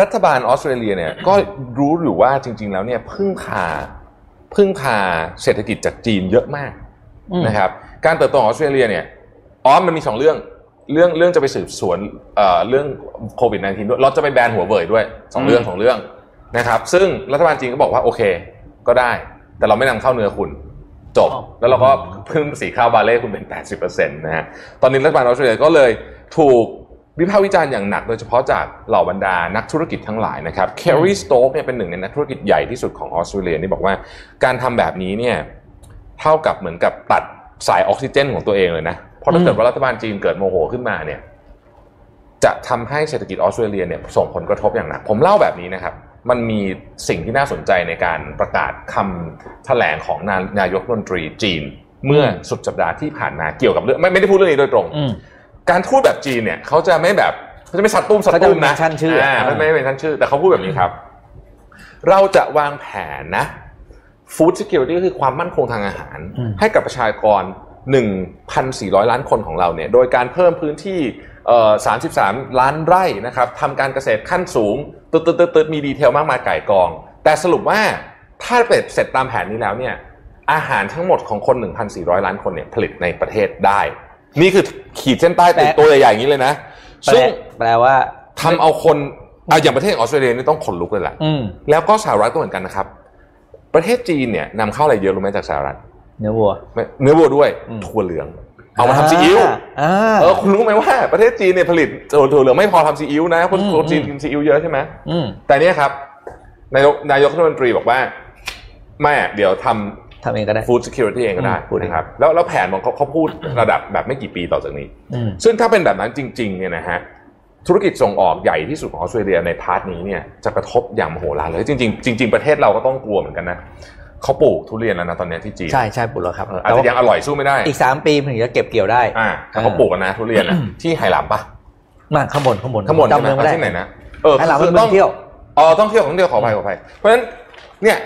รัฐบาลออสเตรเลียเนี่ยก็รู้อยู่ว่าจริง ๆ แล้วเนี่ยพึ่งพาพึ่งพาเศรษฐกิจจากจีนเยอะมากอืมนะครับ การเติบโตของออสเตรเลียเนี่ยอ๋อมันมีสองเรื่องเรื่องเรื่องจะไปสืบสวนเอ่อเรื่องโควิด -19 ด้วยเราจะไปแบนหัวเว่ยด้วยสองเรื่องสองเรื่องนะครับ ซึ่งรัฐบาลจีนก็บอกว่าโอเค ก็ได้ แต่เราไม่นำเข้าเนื้อคุณจบอ๋อแล้วเราก็เพิ่มสีข้าวบาเล่คุณเป็น 80%นะฮะตอนนี้รัฐบาลออสเตรเลียก็เลยถูกวิพากษ์วิจารณ์อย่างหนักโดยเฉพาะจากเหล่าบรรดานักธุรกิจทั้งหลายนะครับแครีสโต๊กเนี่ยเป็นหนึ่งในนักธุรกิจใหญ่ที่สุดของออสเตรเลียนี่บอกว่าการทำแบบนี้เนี่ยเท่ากับเหมือนกับตัดสายออกซิเจนของตัวเองเลยนะเพราะถ้าเกิดว่ารัฐบาลจีนเกิดโมโหขึ้นมาเนี่ยจะทำให้เศรษฐกิจออสเตรเลียเนี่ยส่งผลกระทบอย่างหนัก ผมเล่าแบบนี้นะครับ มันมีสิ่งที่น่าสนใจในการประกาศคำแถลงของนานายกรัฐมนตรีจีน เมื่อสุดสัปดาห์ที่ผ่านมาเกี่ยวกับเรื่องไม่ไม่ได้พูดเรื่องนี้โดยตรงอืมการพูดแบบจีนเนี่ยเขาจะไม่แบบเขาจะไม่สัดตุ้มสัดตุ้มนะเขาจะไม่ mention ชื่ออ่ไม่ไม่ไม่เป็นชั้นชื่อ แต่เขาพูดแบบนี้ครับ เราจะวางแผนนะ Food Security ก็คือความมั่นคงทางอาหารอืมให้กับประชากร 1,400 ล้านคนของเราเนี่ย โดยการเพิ่มพื้นที่เอ่อ 33 ล้านไร่นะครับทำการเกษตรขั้นสูงตึ๊ดตึ๊ดตึ๊ดตึ๊ดมีดีเทลมากมายไก่กอง แต่สรุปว่าถ้าเป็ดเสร็จตามแผนนี้แล้วเนี่ยอาหารทั้งหมดของคน 1,400 ล้านคนเนี่ยผลิตในประเทศได้ นี่คือขีดเส้นใต้ติดตัวใหญ่ๆอย่างนี้เลยนะแปลซึ่งแปลว่าทำเอาคนเอาอย่างประเทศออสเตรเลียนี่ต้องขนลุกเลยแหละอืมแล้วก็สหรัฐก็เหมือนกันนะครับ ประเทศจีนเนี่ยนำเข้าอะไรเยอะรู้ไหมจากสหรัฐ เนื้อวัวไม่เนื้อวัวด้วยอืมถั่วเหลือง เอามาทำซีอิ๊วอ่าเออคุณรู้ไหมว่าประเทศจีนเนี่ยผลิตถั่วถั่วเหลืองไม่พอทำซีอิ๊วนะคนอืมคนจีนอืมกินซีอิ๊วเยอะใช่ไหมอืมแต่เนี่ยครับนายกนายกรัฐมนตรีบอกว่าไม่อะเดี๋ยวทำทำเองก็ได้ food security เองก็ได้อืมพูดเองนะครับแล้วแล้วแผนของเขาเขาพูดระดับแบบไม่กี่ปีต่อจากนี้อืมซึ่งถ้าเป็นแบบนั้นจริง ๆ เนี่ยนะฮะธุรกิจส่งออกใหญ่ที่สุดของออสเตรเลียใน part นี้เนี่ยจะกระทบอย่างมโหฬารเลยจริงๆจริง ๆ ประเทศเราก็ต้องกลัวเหมือนกันนะ เขาปลูกทุเรียนแล้วนะตอนเนี้ยที่จีนใช่ใช่ปุดแล้วครับเอออาจจะยังอร่อยสู้ไม่ได้อีกสามปีถึงจะเก็บเกี่ยวได้อ่าแต่เขาปลูกกันนะทุเรียนนะที่ไหหลำปะมาข้างบนข้างบนข้างบนจำเมืองไม่ได้ที่ไหนนะเออให้เราคืเป็นอเมืต้อองงเที่ยวอ๋อต้องเที่ยวของเที่ยวขออภัยขออภัยเพราะฉะนั้นเนี่ย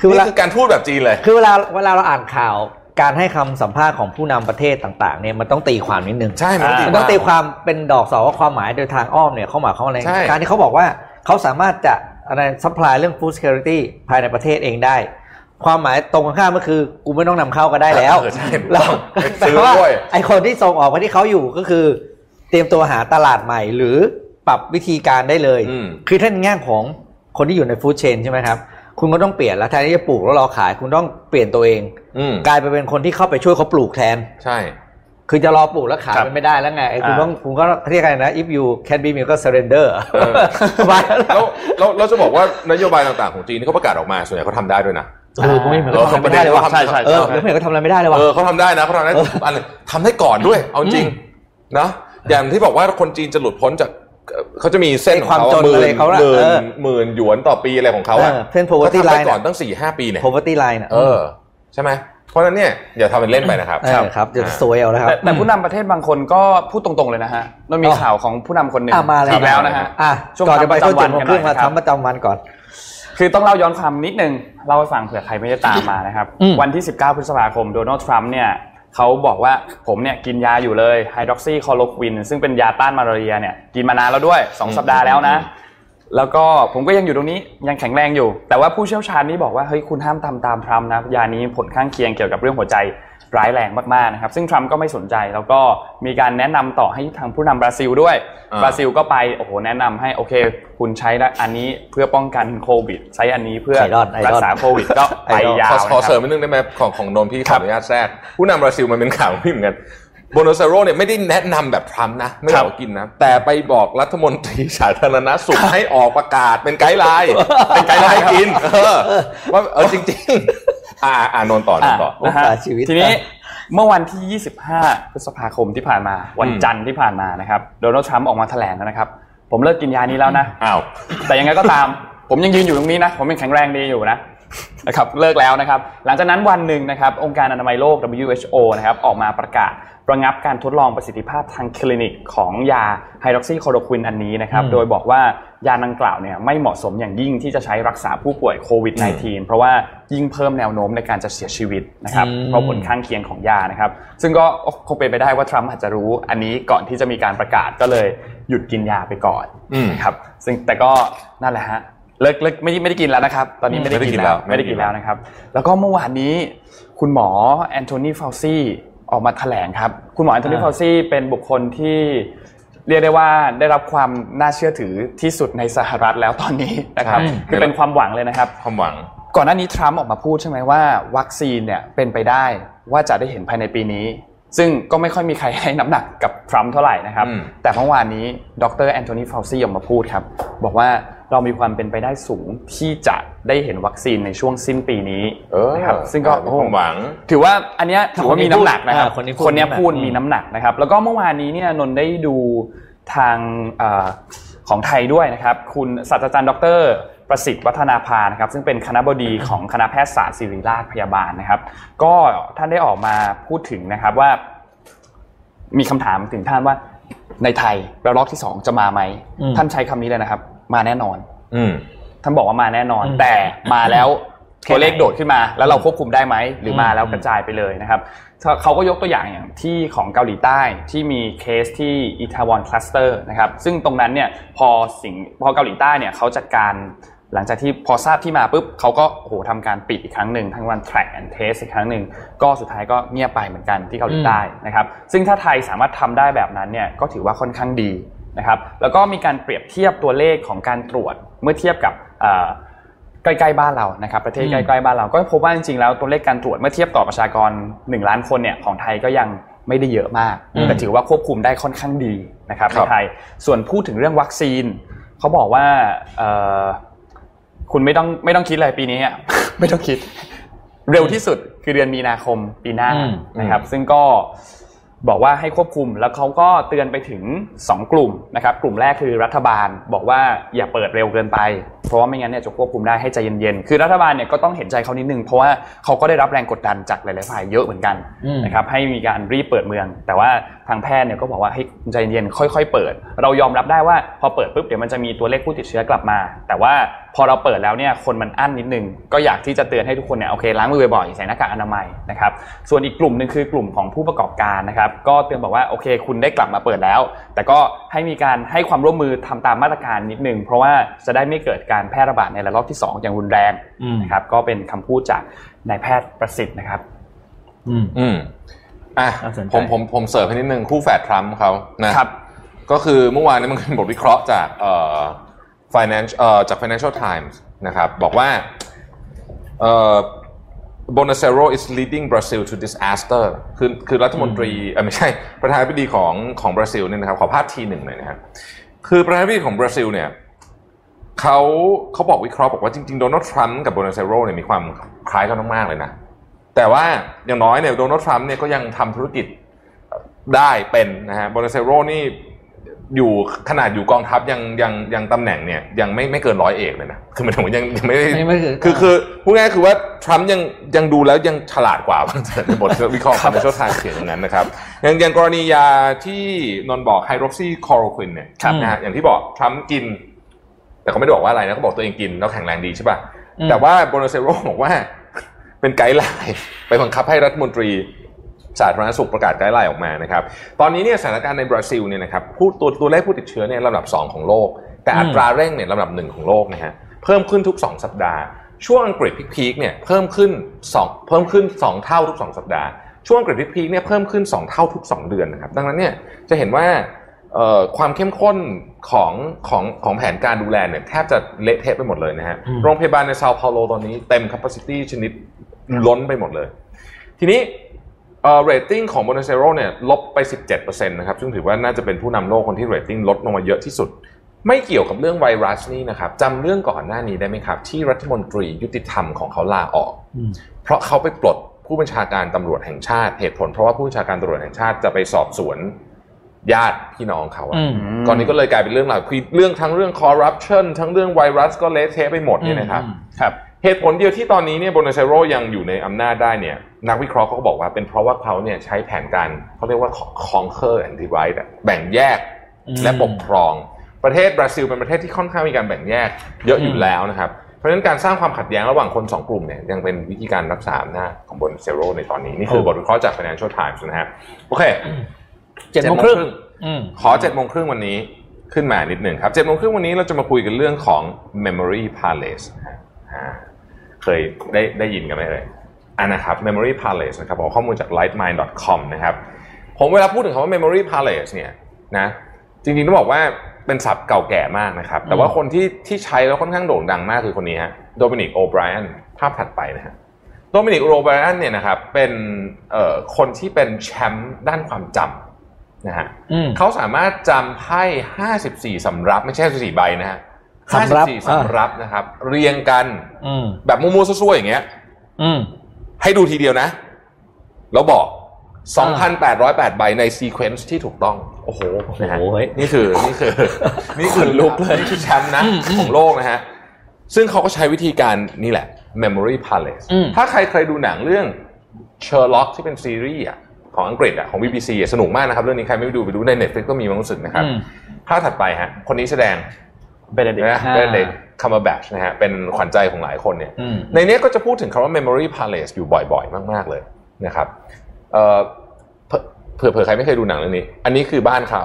คือเวลานี่คือการพูดแบบจีนเลย คือเวลาเวลาเราอ่านข่าวการให้คำสัมภาษณ์ของผู้นำประเทศต่างๆเนี่ยมันต้องตีความนิดนึงใช่มันต้องตีมันต้องความตีความเป็นดอกสอว่าความหมายโดยทางอ้อมเนี่ยเขาหมายความว่าอะไรใช่การที่เขาบอกว่าเขาสามารถจะอะไร supply เรื่อง food security ภายในประเทศเองได้ ความหมายตรงกันข้ามก็คือกูไม่ต้องนำเข้าก็ได้แล้วเออใช่แล้วไปแต่ซื้อว่าด้วยไอคนที่ส่งออกมาที่เขาอยู่ก็คือ เตรียมตัวหาตลาดใหม่ หรือปรับวิธีการได้เลยอืมคือถ้าในแง่ของคนที่อยู่ใน food chain ใช่ไหมครับ คุณก็ต้องเปลี่ยนแล้วแทนที่จะปลูกแล้วรอขาย คุณต้องเปลี่ยนตัวเองอืมกลายไปเป็นคนที่เข้าไปช่วยเขาปลูกแทน ใช่ คือจะรอปลูกแล้วขายครับมันไม่ได้แล้วไงไอ้คุณอ่าต้องคุณก็เรียกอะไรนะ if you can be me ก็ surrender เออว่าแล้วแล้วเราจะบอกว่านโยบายต่างๆของจีนที่เขาประกาศออกมาส่วนใหญ่เขาทำได้ด้วยนะ เออผมไม่เห็นเขาทำอะไรไม่ได้เลยว่ะใช่ใช่เออผมไม่เห็นเขาทำอะไรไม่ได้เลยว่ะเออเขาทำได้นะเขาทำได้อันเลยทำได้ก่อนด้วย เอาจริงๆนะอย่างที่บอกว่าคนจีนจะหลุดพ้นจากเอ่อเขาจะมีเส้นของเขาความจนหมื่อะไรนเขาน่ะหมื่เอนอหมื่นหยวนต่อปีอะไรของเขาอะเออเส้น poverty ขาทำได้ line ก่อนน่ะตั้งสี่ห้าปีเนี่ย poverty line น่ะเออใช่ไหมเพราะฉะนั้นเนี่ยอย่าทำเป็นเล่นไปนะครับเออครับจะซวยเอาแล้วครับแต่แต่ผู้นำประเทศบางคนก็พูดตรงๆเลยนะฮะมันมีอ๋อข่าวของผู้นำคนหนึ่งอะมาเลยอีกแล้วนะฮะอะช่วงก่อนจะไปทำประช่วงจำวัเจ็นดโมงครึ่งกันหน่มาอยครับทำประจำวันก่อน คือต้องเล่าย้อนความนิดนึงเล่าให้ฟังเผื่อใครไม่ได้ตามมานะครับอืมวันที่ 19 พฤษภาคมโดนัลด์ทรัมป์เนี่ยเขาบอกว่าผมเนี่ยกินยาอยู่เลยไฮดรอกซีคลอโรควิน ซึ่งเป็นยาต้านมาลาเรียเนี่ยกินมานานแล้วด้วย 2 สัปดาห์แล้วนะ แล้วก็ผมก็ยังอยู่ตรงนี้ยังแข็งแรงอยู่ แต่ว่าผู้เชี่ยวชาญนี่บอกว่าเฮ้ยคุณห้ามทำตามทรัมป์นะยานี้ผลข้างเคียงเกี่ยวกับเรื่องหัวใจ ร้ายแรงมากๆนะครับซึ่งทรัมป์ก็ไม่สนใจแล้วก็มีการแนะนำต่อให้ทางผู้นำบราซิลด้วยอ่าบราซิลก็ไปโอ้โหแนะนำให้โอเค คุณใช้อันนี้เพื่อป้องกันโควิด ใช้อันนี้เพื่อไอดอลไอดอลรักษาโควิดก็ไปไอดอลยาวขอขอนะคเสริรัมบนิดนึงได้ไหมของของนนท์พี่ขครัอบอนุญาตแทรกผู้นำบราซิลมันเป็นข่าวพี่เหมือนกันโบโนซาโรเนี่ยไม่ได้แนะนำแบบทรัมป์นะ ไม่ได้ครับบอกกินนะ แต่ไปบอกรัฐมนตรีสาธารณสุขให้ออกประกาศเป็นไกด์ไลน์เป็นไกด์ไลน์ให้กินเออว่าเออจริง ๆ อ่าอ่านนท์ต่อนนท์ต่อนะฮะโอกาสชีวิตทีนี้เมื่อวันที่ 25 พฤษภาคมที่ผ่านมา วันจันทร์ที่ผ่านมานะครับโดนัลด์ทรัมป์ออกมาแถลงแล้วนะครับ ผมเลิกกินยานี้แล้วนะอ้าวแต่ยังไงก็ตาม ผมยังยืนอยู่ตรงนี้นะ ผมยังแข็งแรงดีอยู่นะ นะครับเลิกแล้วนะครับ หลังจากนั้นวันหนึ่งนะครับ องค์การอนามัยโลก WHO นะครับออกมาประกาศระงับการทดลองประสิทธิภาพทางคลินิกของยาไฮดรอกซีคลอโรควินอันนี้นะครับ โดยบอกว่ายาดังกล่าวเนี่ยไม่เหมาะสมอย่างยิ่งที่จะใช้รักษาผู้ป่วยโควิด -19 เพราะว่ายิ่งเพิ่มแนวโน้มในการจะเสียชีวิตนะครับอืมเพราะผลข้างเคียงของยานะครับ ซึ่งก็คงเป็นไปได้ว่าทรัมป์อาจจะรู้อันนี้ก่อนที่จะมีการประกาศก็เลยหยุดกินยาไปก่อนอืมครับซึ่งแต่ก็นั่นแหละฮะ เลิกเลิกไม่ได้ไม่ได้กินแล้วนะครับ ตอนนี้ไม่ได้กินแล้วไม่ไม่ได้ได้กิกินนแล้แล้ววนะครับ แล้วก็เมื่อวานนี้คุณหมอแอนโทนีฟาวซีออกมาแถลงครับ คุณหมอแอนโทนีอ่าฟาวซีเป็นบุคคลที่เรียกได้ว่าได้รับความน่าเชื่อถือที่สุดในสหรัฐแล้วตอนนี้นะครับใช่คือเป็นความหวังเลยนะครับ ความหวัง ก่อนหน้านี้ทรัมป์ออกมาพูดใช่ไหมว่า วัคซีนเนี่ยเป็นไปได้ว่าจะได้เห็นภายในปีนี้ ซึ่งก็ไม่ค่อยมีใครให้น้ำหนักกับทรัมป์เท่าไหร่นะครับอืมแต่เมื่อวานนี้ดรแอนโทนีฟาวซีออกมาพูดครับ บอกว่า เรามีความเป็นไปได้สูงที่จะได้เห็นวัคซีนในช่วงสิ้นปีนี้เออนะครับซึ่งก็เป็นความหวัง ถือว่าอันเนี้ยถือว่ามีน้ำหนักนะครับอ่าคนนี้พูดคนเนี้ยพูดอืมมีน้ำหนักนะครับ แล้วก็เมื่อวานนี้เนี่ยนนท์ได้ดูทางเอ่อของไทยด้วยนะครับ คุณศาสตราจารย์ดรประสิทธิ์วัฒนาภานะครับซึ่งเป็นคณะบดีของคณะแพทยศาสตร์ศิริราชพยาบาลนะครับ ก็ท่านได้ออกมาพูดถึงนะครับว่า มีคำถามถึงท่านว่าในไทยระลอกที่สองจะมาไหมอืมท่านใช้คำนี้เลยนะครับ มาแน่นอน อืมท่านบอกว่ามาแน่นอนอืมแต่มาแล้วแค่ตัวเลขไหนโดดขึ้นมา แล้วเราควบคุมได้ไหมหรืออมมาแล้วกระจายไปเลยนะครับเขาเขาก็ยกตัวอย่างอย่างที่ของเกาหลีใต้ที่มีเคสที่อิแทวอน cluster นะครับซึ่งตรงนั้นเนี่ยพอสิ่งพอเกาหลีใต้เนี่ยเขาจัดการหลังจากที่พอทราบที่มาปุ๊บเขาก็โอ้โหทำการปิดอีกครั้งหนึ่งทั้งวัน track and test อีกครั้งหนึ่งก็สุดท้ายก็เงียบไปเหมือนกันที่เกาหลีใต้นะครับซึ่งถ้าไทยสามารถทำได้แบบนั้นเนี่ยก็ถือว่าค่อนข้างดี นะครับแล้วก็มีการเปรียบเทียบตัวเลขของการตรวจเมื่อเทียบกับเอ่อใกล้ๆบ้านเรานะครับประเทศอืมใกล้ๆบ้านเราก็พบว่าจริงๆแล้วตัวเลขการตรวจเมื่อเทียบต่อประชากร 1 ล้านคนเนี่ยของไทยก็ยังไม่ได้เยอะมากแต่ถือว่าควบคุมได้ค่อนข้างดีนะครับครัในบไทยส่วนพูดถึงเรื่องวัคซีนเขาบอกว่าเอ่อคุณไม่ต้องไม่ต้องคิดเลยปีนี้อะไม่ต้องคิด เร็วที่สุดคือเดือนมีนาคมปีหน้าอืมนะครับ ซึ่งก็ บอกว่าให้ควบคุมแล้วเขาก็เตือนไปถึง 2 กลุ่มนะครับกลุ่มแรกคือรัฐบาลบอกว่าอย่าเปิดเร็วเกินไป เพราะว่าไม่งั้นเนี่ยจะควบคุมได้ให้ใจเย็นๆคือรัฐบาลเนี่ยก็ต้องเห็นใจเขานิดนึงเพราะว่าเขาก็ได้รับแรงกดดันจากหลายๆฝ่ายเยอะเหมือนกันนะครับให้มีการรีบเปิดเมือง แต่ว่าทางแพทย์เนี่ยก็บอกว่าให้ใจเย็นๆค่อย ๆ เปิด เรายอมรับได้ว่าพอเปิดปุ๊บเดี๋ยวมันจะมีตัวเลขผู้ติดเชื้อกลับมา แต่ว่า พอเราเปิดแล้วเนี่ยคนมันอั้นนิดนึงก็อยากที่จะเตือนให้ทุกคนเนี่ยโอเคล้างมือบ่อยๆใส่หน้ากากอนามัยนะครับส่วนอีกกลุ่มหนึ่งคือกลุ่มของผู้ประกอบการนะครับก็เตือนบอกว่าโอเค คุณได้กลับมาเปิดแล้ว แต่ก็ให้มีการให้ความร่วมมือทำตามมาตรการนิดนึงเพราะว่าจะได้ไม่เกิดการแพร่ระบาดในระลอกที่ 2 อย่างรุนแรงอืมนะครับก็เป็นคำพูดจากนายแพทย์ประสิทธิ์นะครับอืมอืมอะน่าสนใจผมผมผมเสิร์ฟให้นิดนึงคู่แฝดทรัมป์เขานะครับ ก็คือเมื่อวานนี้มันเป็นบทวิเคราะห์จากเอ่อ finance เอ่อจาก Financial Times นะครับบอกว่าเอ่อ Bonacero is leading Brazil to disaster คือคือรัฐมนตรีเออไม่ใช่ประธานาธิบดีของของบราซิลเนี่ยนะครับขอภาพ T1 หน่อยนะครับคือประธานาธิบดีของบราซิลเนี่ยเขาเขาบอกวิเคราะห์บอกว่าจริงๆโดนัลด์ทรัมป์กับโบลโซนาโรเนี่ยมีความคล้ายกันมากๆเลยนะ แต่ว่าอย่างน้อยเนี่ยโดนัลด์ทรัมป์เนี่ยก็ยังทำธุรกิจได้เป็นนะฮะโบลโซนาโรนี่ อยู่ขนาดอยู่กองทัพยังยังยังตำแหน่งเนี่ยยังไม่ไม่เกินร้อยเอกเลยนะคือหมันถึงว่ายังยังไม่ได้ไม่ไม่คือคือคือพูดง่ายๆคือว่าทรัมป์ยังยังดูแล้วยังฉลาดกว่าบางทีในบทวิเคราะห์ Financial Times เขียนอย่างนั้นนะครับอย่างอย่างกรณียาที่นนท์บอกไฮดรอกซีคลอโรควินเนี่ยครับนะฮะอย่างที่บอกทรัมป์กิน แต่เขาไม่ได้บอกว่าอะไรนะเขาบอกตัวเองกินแล้วแข็งแรงดีใช่ป่ะอืมแต่ว่าโบลโซนาโรบอกว่าเป็น guideline ไปบังคับให้รัฐมนตรี สาธารณสุขประกาศ guideline ออกมานะครับ ตอนนี้เนี่ยสถานการณ์ในบราซิลเนี่ยนะครับผู้ตัวตัวเลขผู้ติดเชื้อเนี่ยลำดับ 2 ของโลก แต่อัตราเร่งเนี่ยลำดับหนึ่งของโลกนะฮะเพิ่มขึ้นทุก 2 สัปดาห์ ช่วงอังกฤษ peak ๆเนี่ยเพิ่มขึ้น2เพิ่มขึ้น 2 เท่าทุก 2 สัปดาห์ช่วงอังกฤษพีคๆเนี่ยเพิ่มขึ้น 2 เท่าทุก 2 เดือนนะครับดังนั้นเนี่ยจะเห็นว่าเอ่อความเข้มข้นของของของแผนการดูแลเนี่ยแทบจะเละเทะไปหมดเลยนะฮะอืมโรงพยาบาลในเซาเปาโลตอนนี้เต็ม capacity ชนิดล้นไปหมดเลย ทีนี้ เอ่อ rating ของ b o n a c e r o เนี่ยลบไป17%นะครับซึ่งถือว่าน่าจะเป็นผู้นำโลกคนที่ rating ลดลงมาเยอะที่สุด ไม่เกี่ยวกับเรื่องไวรัสนี่นะครับจำเรื่องก่อนหน้านี้ได้ไหมครับ ที่รัฐมนตรียุติธรรมของเขาลาออกอืมเพราะเขาไปปลดผู้บัญชาการตำรวจแห่งชาติเหตุผล เพราะว่าผู้บัญชาการตำรวจแห่งชาติจะไปสอบสวนญาติพี่น้องเขาอะอืมก่อนนี้ก็เลยกลายเป็นเรื่องราวคือเรื่องทั้งเรื่องคอร์รัปชันทั้งเรื่องไวรัสก็เละเทะไปหมดเนี่ยนะครับอืมครับ เหตุผลเดียวที่ตอนนี้เนี่ยโบนเซโรยังอยู่ในอำนาจได้เนี่ยนักวิเคราะห์เขาก็บอกว่าเป็นเพราะว่าเขาเนี่ยใช้แผนการเขาเรียกว่า conquer and divide อะแบ่งแยกอืมและปกครอง ประเทศบราซิลเป็นประเทศที่ค่อนข้างมีการแบ่งแยกเยอะอยู่แล้วนะครับเพราะฉะนั้นการสร้างความขัดแย้งระหว่างคนสองกลุ่มเนี่ยยังเป็นวิธีการรักษาอำนาจของโบนเซโรในตอนนี้ นี่คือบทวิเคราะห์จาก Financial Times นะฮะโอเคเจ็ดโมงครึ่งอืมขอเจ็ดโมงครึ่งวันนี้ขึ้นมานิดหนึ่งครับเจ็ดโมงครึ่งวันนี้เราจะมาคุยกันเรื่องของ Memory Palace นะฮะอ่า เคยได้ได้ยินกันไหมเลยอันนะครับ Memory Palace นะครับเอาข้อมูลจาก lightmind.com นะครับ ผมเวลาพูดถึงคำว่า Memory Palace เนี่ยนะจริงๆต้องบอกว่าเป็นศัพท์เก่าแก่มากนะครับ แต่ว่าคนที่ที่ใช้แล้วค่อนข้างโด่งดังมากคือคนนี้ฮะโดมินิกโอไบรอันภาพถัดไปนะฮะโดมินิกโอไบรอันเนี่ยนะครับเป็นเอ่อคนที่เป็นแชมป์ด้านความจำนะฮะอืมเขาสามารถจำไพ่ 54สำรับไม่ใช่54ใบนะฮะ สำรับ54สำรับนะครับ เรียงกัน อืมแบบมั่วๆซั่วๆอย่างเงี้ย อืมให้ดูทีเดียวนะ แล้วบอก 2,808 ใบใน sequence ที่ถูกต้อง โอ้โหนะฮะโอ้โหเฮ้ยนี่คือนี่คือ นี่คือขนลุกเลยนี่คือแชมป์นะ ของโลกนะฮะ ซึ่งเขาก็ใช้วิธีการนี่แหละ Memory Palace อืมถ้าใครเคยดูหนังเรื่อง Sherlock ที่เป็นซีรีส์อะของอังกฤษอะของ BBC อะสนุกมากนะครับ เรื่องนี้ใครไม่ไปดูไปดูใน Netflix ก็มีมั้งรู้สึกนะครับอืมภาพถัดไปฮะคนนี้แสดง เบเนดิกต์นะอ่าเบเนดิกต์คัมเบอร์แบตช์นะฮะเป็นขวัญใจของหลายคนเนี่ยอืมในเนี้ยก็จะพูดถึงคำว่า memory palace อยู่บ่อยๆ มากๆเลยนะครับเอ่อเผื่อเผื่อใครไม่เคยดูหนังเรื่องนี้ อันนี้คือบ้านเขา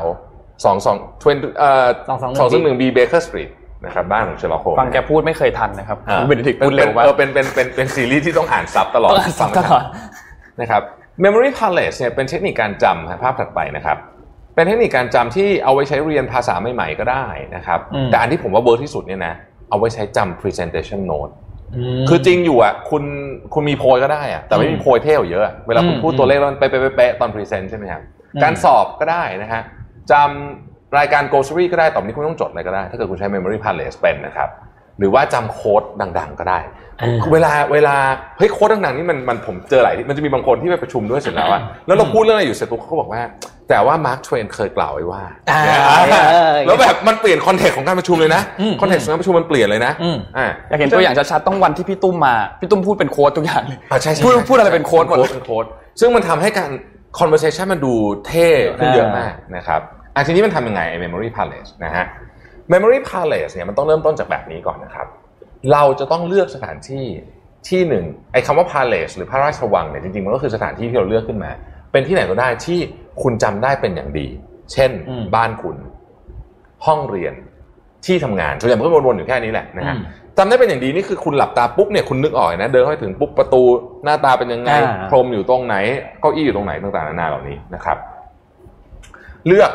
สองสอง twen เอ่อสองสองหนึ่งสองซึ่งหนึ่ง B Baker Street นะครับบ้านของเชอร์ล็อกโฮล์มส์ฟังแกพูดไม่เคยทันนะครับอ่าเบเนดิกต์พูดเร็วมากเออเป็นเป็นเป็นเป็นซีรีส์ที่ต้องอ่าน sub ตลอดต้องอ่าน sub ตลอดนะครับ memory palace เนี่ยเป็นเทคนิคการจำฮะภาพถัดไปนะครับ เป็นเทคนิคการจำที่เอาไว้ใช้เรียนภาษาใหม่ๆก็ได้นะครับอืมแต่อันที่ผมว่า work ที่สุดเนี่ยนะ เอาไว้ใช้จำ presentation note มคือจริงอยู่อะคุณคุณมีโพยก็ได้อะแต่ไม่มีโพยเท่กว่าเยอะอะ เวลาคุณอืมพูดตัวเลขแล้วมันเป๊ะๆๆๆตอน present ใช่ไหมครับอืมการสอบก็ได้นะฮะจำรายการ grocery ก็ได้ต่อไปนี้คุณไม่ต้องจดอะไรก็ได้ ถ้าเกิดคุณใช้ memory palace เป็นนะครับ หรือว่าจำ quote ดังๆ ก็ได้อืม เวลาเวลาเฮ้ย quote ดังๆนี่มันมันผมเจอหลายที่มันจะมีบางคนที่ไปประชุมด้วยเสร็จแล้วอะแล้วเราพูดเรื่องอะไรอยู่เสร็จปุ๊บเขาก็บอกว่า แต่ว่ามาร์คทเวนเคยกล่าวไว้ว่าอ่าแล้วแบบมันเปลี่ยน context ของการประชุมเลยนะอืม context ของการประชุมมันเปลี่ยนเลยนะอืมอ่าอยากเห็นตัวอย่างชัดๆต้องวันที่พี่ตุ้มมาพี่ตุ้มพูดเป็น quote ทุกอย่างเลยอ่าใช่ใช่พูดใช่พูดอะไรเป็น quote หมดเลยเป็น quote ซึ่งมันทำให้การ conversation มันดูเท่ขึ้นเยอะมากนะครับอะทีนี้มันทำยังไงไอ้ memory palace นะฮะ memory palace เนี่ยมันต้องเริ่มต้นจากแบบนี้ก่อนนะครับ เราจะต้องเลือกสถานที่ที่หนึ่งไอ้คำว่า palace หรือพระราชวังเนี่ยจริงๆมันก็คือสถานที่ที่เราเลือกขึ้นมา เป็นที่ไหนก็ได้ที่คุณจำได้เป็นอย่างดี เช่นอืมบ้านคุณ ห้องเรียนที่ทำงานส่วนใหญ่มันก็วนๆอยู่แค่นี้แหละนะฮะอืมจำได้เป็นอย่างดีนี่คือคุณหลับตาปุ๊บเนี่ยคุณนึกออกเลยนะเดินเข้าไปถึงปุ๊บประตูหน้าตาเป็นยังไงอ่าพรมอยู่ตรงไหนเก้าอี้อยู่ตรงไหนต่างๆนานาเหล่านี้นะครับ เลือก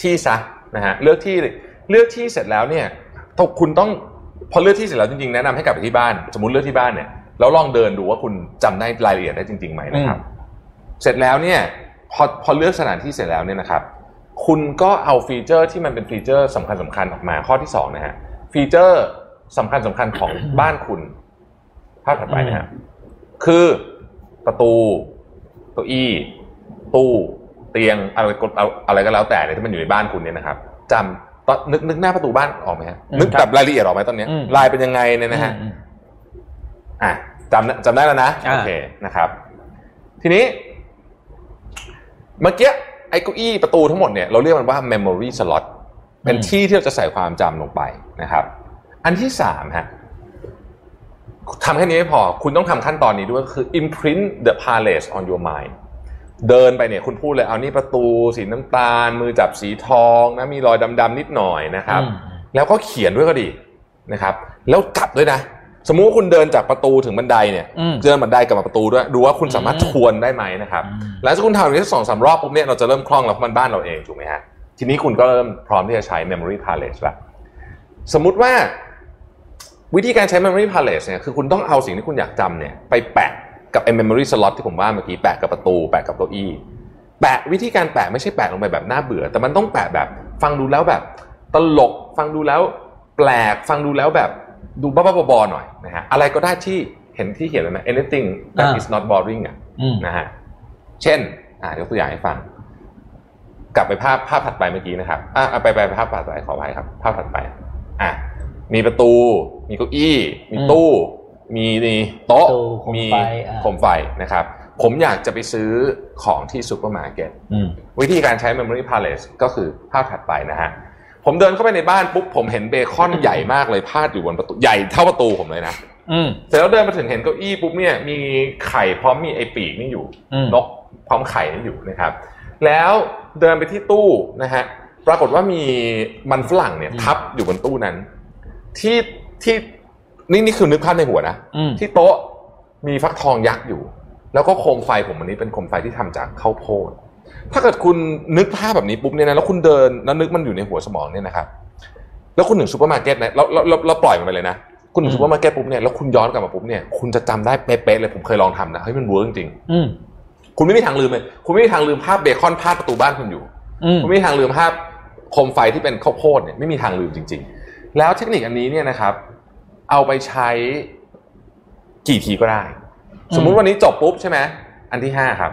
ที่ซะนะฮะเลือกที่เลือกที่เสร็จแล้วเนี่ยต้องคุณต้อง พอเลือกที่เสร็จแล้วจริงๆแนะนำให้กลับไปที่บ้าน สมมติเลือกที่บ้านเนี่ยแล้วลองเดินดูว่าคุณจำได้รายละเอียดได้จริงๆไหมนะครับ เสร็จแล้วเนี่ยพอพอเลือกสถานที่เสร็จแล้วเนี่ยนะครับ คุณก็เอา feature ที่มันเป็น feature สำคัญสำคัญๆออกมาข้อที่สองนะฮะ feature สำคัญสำคัญๆของบ้านคุณภาพถัดไปนะฮะคือประตูเก้าอี้ตู้เตียงอะไรก็เอาอะไรก็แล้วแต่เนี่ยที่มันอยู่ในบ้านคุณเนี่ยนะครับจำ ตอนนึกนึกหน้าประตูบ้านออกไหมฮะอืมนึกแบบรายละเอียดออกไหมตอนเนี้ยอืมลายเป็นยังไงเนี่ยนะฮะอืมอะจำจำได้แล้วนะอ่าโอเคนะครับ ทีนี้ เมื่อกี้ไอ้เก้าอี้ประตูทั้งหมดเนี่ยเราเรียกมันว่า memory slot เป็นที่ที่เราจะใส่ความจำลงไปนะครับ อันที่สามฮะทำแค่นี้ไม่พอ คุณต้องทำขั้นตอนนี้ด้วยคือ imprint the palace on your mind เดินไปเนี่ยคุณพูดเลยเอานี่ประตูสีน้ำตาล มือจับสีทองนะมีรอยดำๆนิดหน่อยนะครับอืมแล้วก็เขียนด้วยก็ดีนะครับ แล้วกลับด้วยนะ สมมุติว่าคุณเดินจากประตูถึงบันไดเนี่ยอืมเดินบันไดกลับมาประตูด้วยดูว่าคุณสามารถอืมทวนได้ไหมนะครับอืมหลังจากคุณทำอย่างนี้สักสองสามรอบปุ๊บเนี่ยเราจะเริ่มคล่องแล้วเพราะมันบ้านเราเองถูกไหมฮะทีนี้คุณก็เริ่มพร้อมที่จะใช้ memory palace ละสมมุติว่าวิธีการใช้ memory palace เนี่ยคือคุณต้องเอาสิ่งที่คุณอยากจำเนี่ยไปแปะ กับไอ้ memory slot ที่ผมว่าเมื่อกี้แปะกับประตูแปะกับเก้าอี้แปะวิธีการแปะไม่ใช่แปะลงไปแบบน่าเบื่อ แต่มันต้องแปะแบบ ฟังดูแล้วแบบ ตลกฟังดูแล้ว แปลกฟังดูแล้วแบบดูบ้าๆบอๆหน่อยนะฮะอะไรก็ได้ที่เห็นที่เขียนเลยไหม anything that อ่า is not boring อะอืมนะฮะเช่น อ่ายกตัวอย่างให้ฟัง กลับไปภาพภาพถัดไปเมื่อกี้นะครับอะอะไปไปภาพถัดไปขอไปครับ ภาพถัดไป อะมีประตู มีเก้าอี้ มีตู้ มีนี่โต๊ะตู้โคมมีไฟอ่าโคมไฟนะครับ ผมอยากจะไปซื้อของที่ซูเปอร์มาร์เก็ตอืมวิธีการใช้ Memory Palace ก็คือภาพถัดไปนะฮะผมเดินเข้าไปในบ้านปุ๊บผมเห็นเบคอนใหญ่มากเลยพาดอยู่บนประตูใหญ่เท่าประตูผมเลยนะอืมเสร็จแล้วเดินมาถึงเห็นเก้าอี้ปุ๊บเนี่ยมีไข่พร้อมมีไอปีกนี่อยู่อืมนกพร้อมไข่นี่อยู่นะครับ แล้วเดินไปที่ตู้นะฮะปรากฏว่ามีมันฝรั่งเนี่ยทับอยู่บนตู้นั้น ที่ที่ นี่นี่คือนึกภาพในหัวนะอืมที่โต๊ะมีฟักทองยักษ์อยู่ แล้วก็โคมไฟผมอันนี้เป็นโคมไฟที่ทำจากข้าวโพดถ้าเกิดคุณนึกภาพแบบนี้ปุ๊บเนี่ยนะแล้วคุณเดินแล้วนึกมันอยู่ในหัวสมองเนี่ยนะครับแล้วคุณถึงซูเปอร์มาร์เก็ตนะเราเราเราเราปล่อยมันไปเลยนะคุณถึงซูเปอร์มาร์เก็ตปุ๊บเนี่ยแล้วคุณย้อนกลับมาปุ๊บเนี่ยคุณจะจำได้เป๊ะๆเลยผมเคยลองทำนะเฮ้ยมัน work จริงอืมๆคุณไม่มีทางลืมเลย คุณไม่มีทางลืมภาพเบคอนพาดประตูบ้านคุณอยู่อืมคุณไม่มีทางลืมภาพโคมไฟที่เป็นข้าวโพดเนี่ยไม่มีทางลืมจริง ๆ แล้วเทคนิคอันนี้เนี่ยนะครับ เอาไปใช้กี่ทีก็ได้ สมมุติวันนี้จบปุ๊บใช่ไหมอันที่ห้าครับ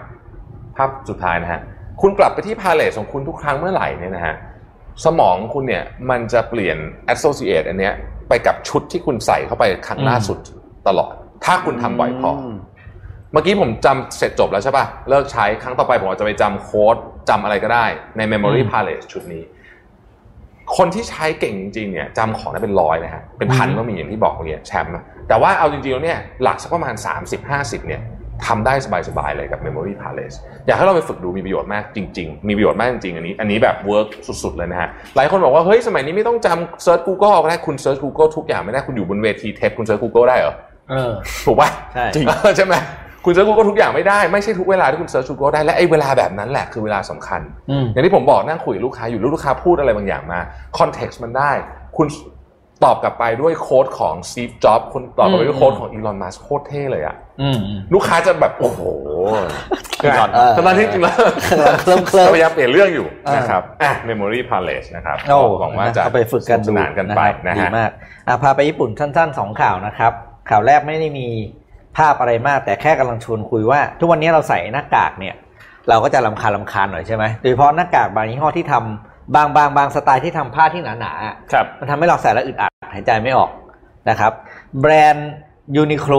ภาพสุดท้ายนะฮะคุณกลับไปที่พาเลสของคุณทุกครั้งเมื่อไหร่เนี่ยนะฮะสมองคุณเนี่ยมันจะเปลี่ยน associate อันเนี้ยไปกับชุดที่คุณใส่เข้าไปครั้งล่าสุดตลอด ถ้าคุณทำบ่อยพอ เมื่อกี้ผมจำเสร็จจบแล้วใช่ป่ะ เลิกใช้ครั้งต่อไปผมอาจจะไปจำโค้ดจำอะไรก็ได้ใน Memory อืม Palace ชุดนี้ คนที่ใช้เก่งจริงๆเนี่ยจำของได้เป็นร้อยนะฮะเป็นพันอืมก็มีอย่างที่บอกเมื่อกี้แชมป์อะแต่ว่าเอาจริงๆแล้วเนี่ยหลักสักประมาณ 30-50เนี่ยทำได้สบายๆเลยกับ Memory Palace อยากให้เราไปฝึกดูมีประโยชน์มากจริง ๆ มีประโยชน์มากจริงๆอันนี้ อันนี้แบบ work สุดๆเลยนะฮะ หลายคนบอกว่า เฮ้ย สมัยนี้ไม่ต้องจำ search Google ก็ได้คุณ search Google ทุกอย่างไม่ได้ คุณอยู่บนเวที TED คุณ search Google ได้เหรอเออถูกป่ะใช่จริงใช่ไหม คุณ search Google ทุกอย่างไม่ได้ไม่ใช่ทุกเวลาที่คุณ search Google ได้และไอ้เวลาแบบนั้นแหละคือเวลาสำคัญอืมอย่างที่ผมบอกนั่งคุยกับลูกค้าอยู่ลูกค้าพูดอะไรบางอย่างมาคอนเท็กซ์มันได้ คุณตอบกลับไปด้วยโค้ดของ Steve Jobs คุณตอบกลับไปด้วยโค้ดของ Elon Musk โคตรเท่เลยอะอืมอืมลูกค้าจะแบบโอ้โหเออตอนที่จริงแล้วเคลิ้มเคลิ้มพยายามเปลี่ยนเรื่องอยู่เออนะครับอะ Memory Palace นะครับโอ้หวังว่าจะเอาไปฝึกกันดูสนานกันไปครับนะดีฮะมากอะพาไปญี่ปุ่นสั้นๆสองข่าวนะครับ ข่าวแรกไม่ได้มี ภาพอะไรมาก แต่แค่กำลังชวนคุยว่า ทุกวันนี้เราใส่หน้ากากเนี่ย เราก็จะรำคาญรำคาญหน่อยใช่ไหมโดยเฉพาะหน้ากากบางยี่ห้อที่ทำบางบางบางสไตล์ที่ทำผ้าที่หนาๆอะครับมันทำให้เราใส่แล้วอึดอัดหายใจไม่ออกนะครับ แบรนด์ยูนิโคล่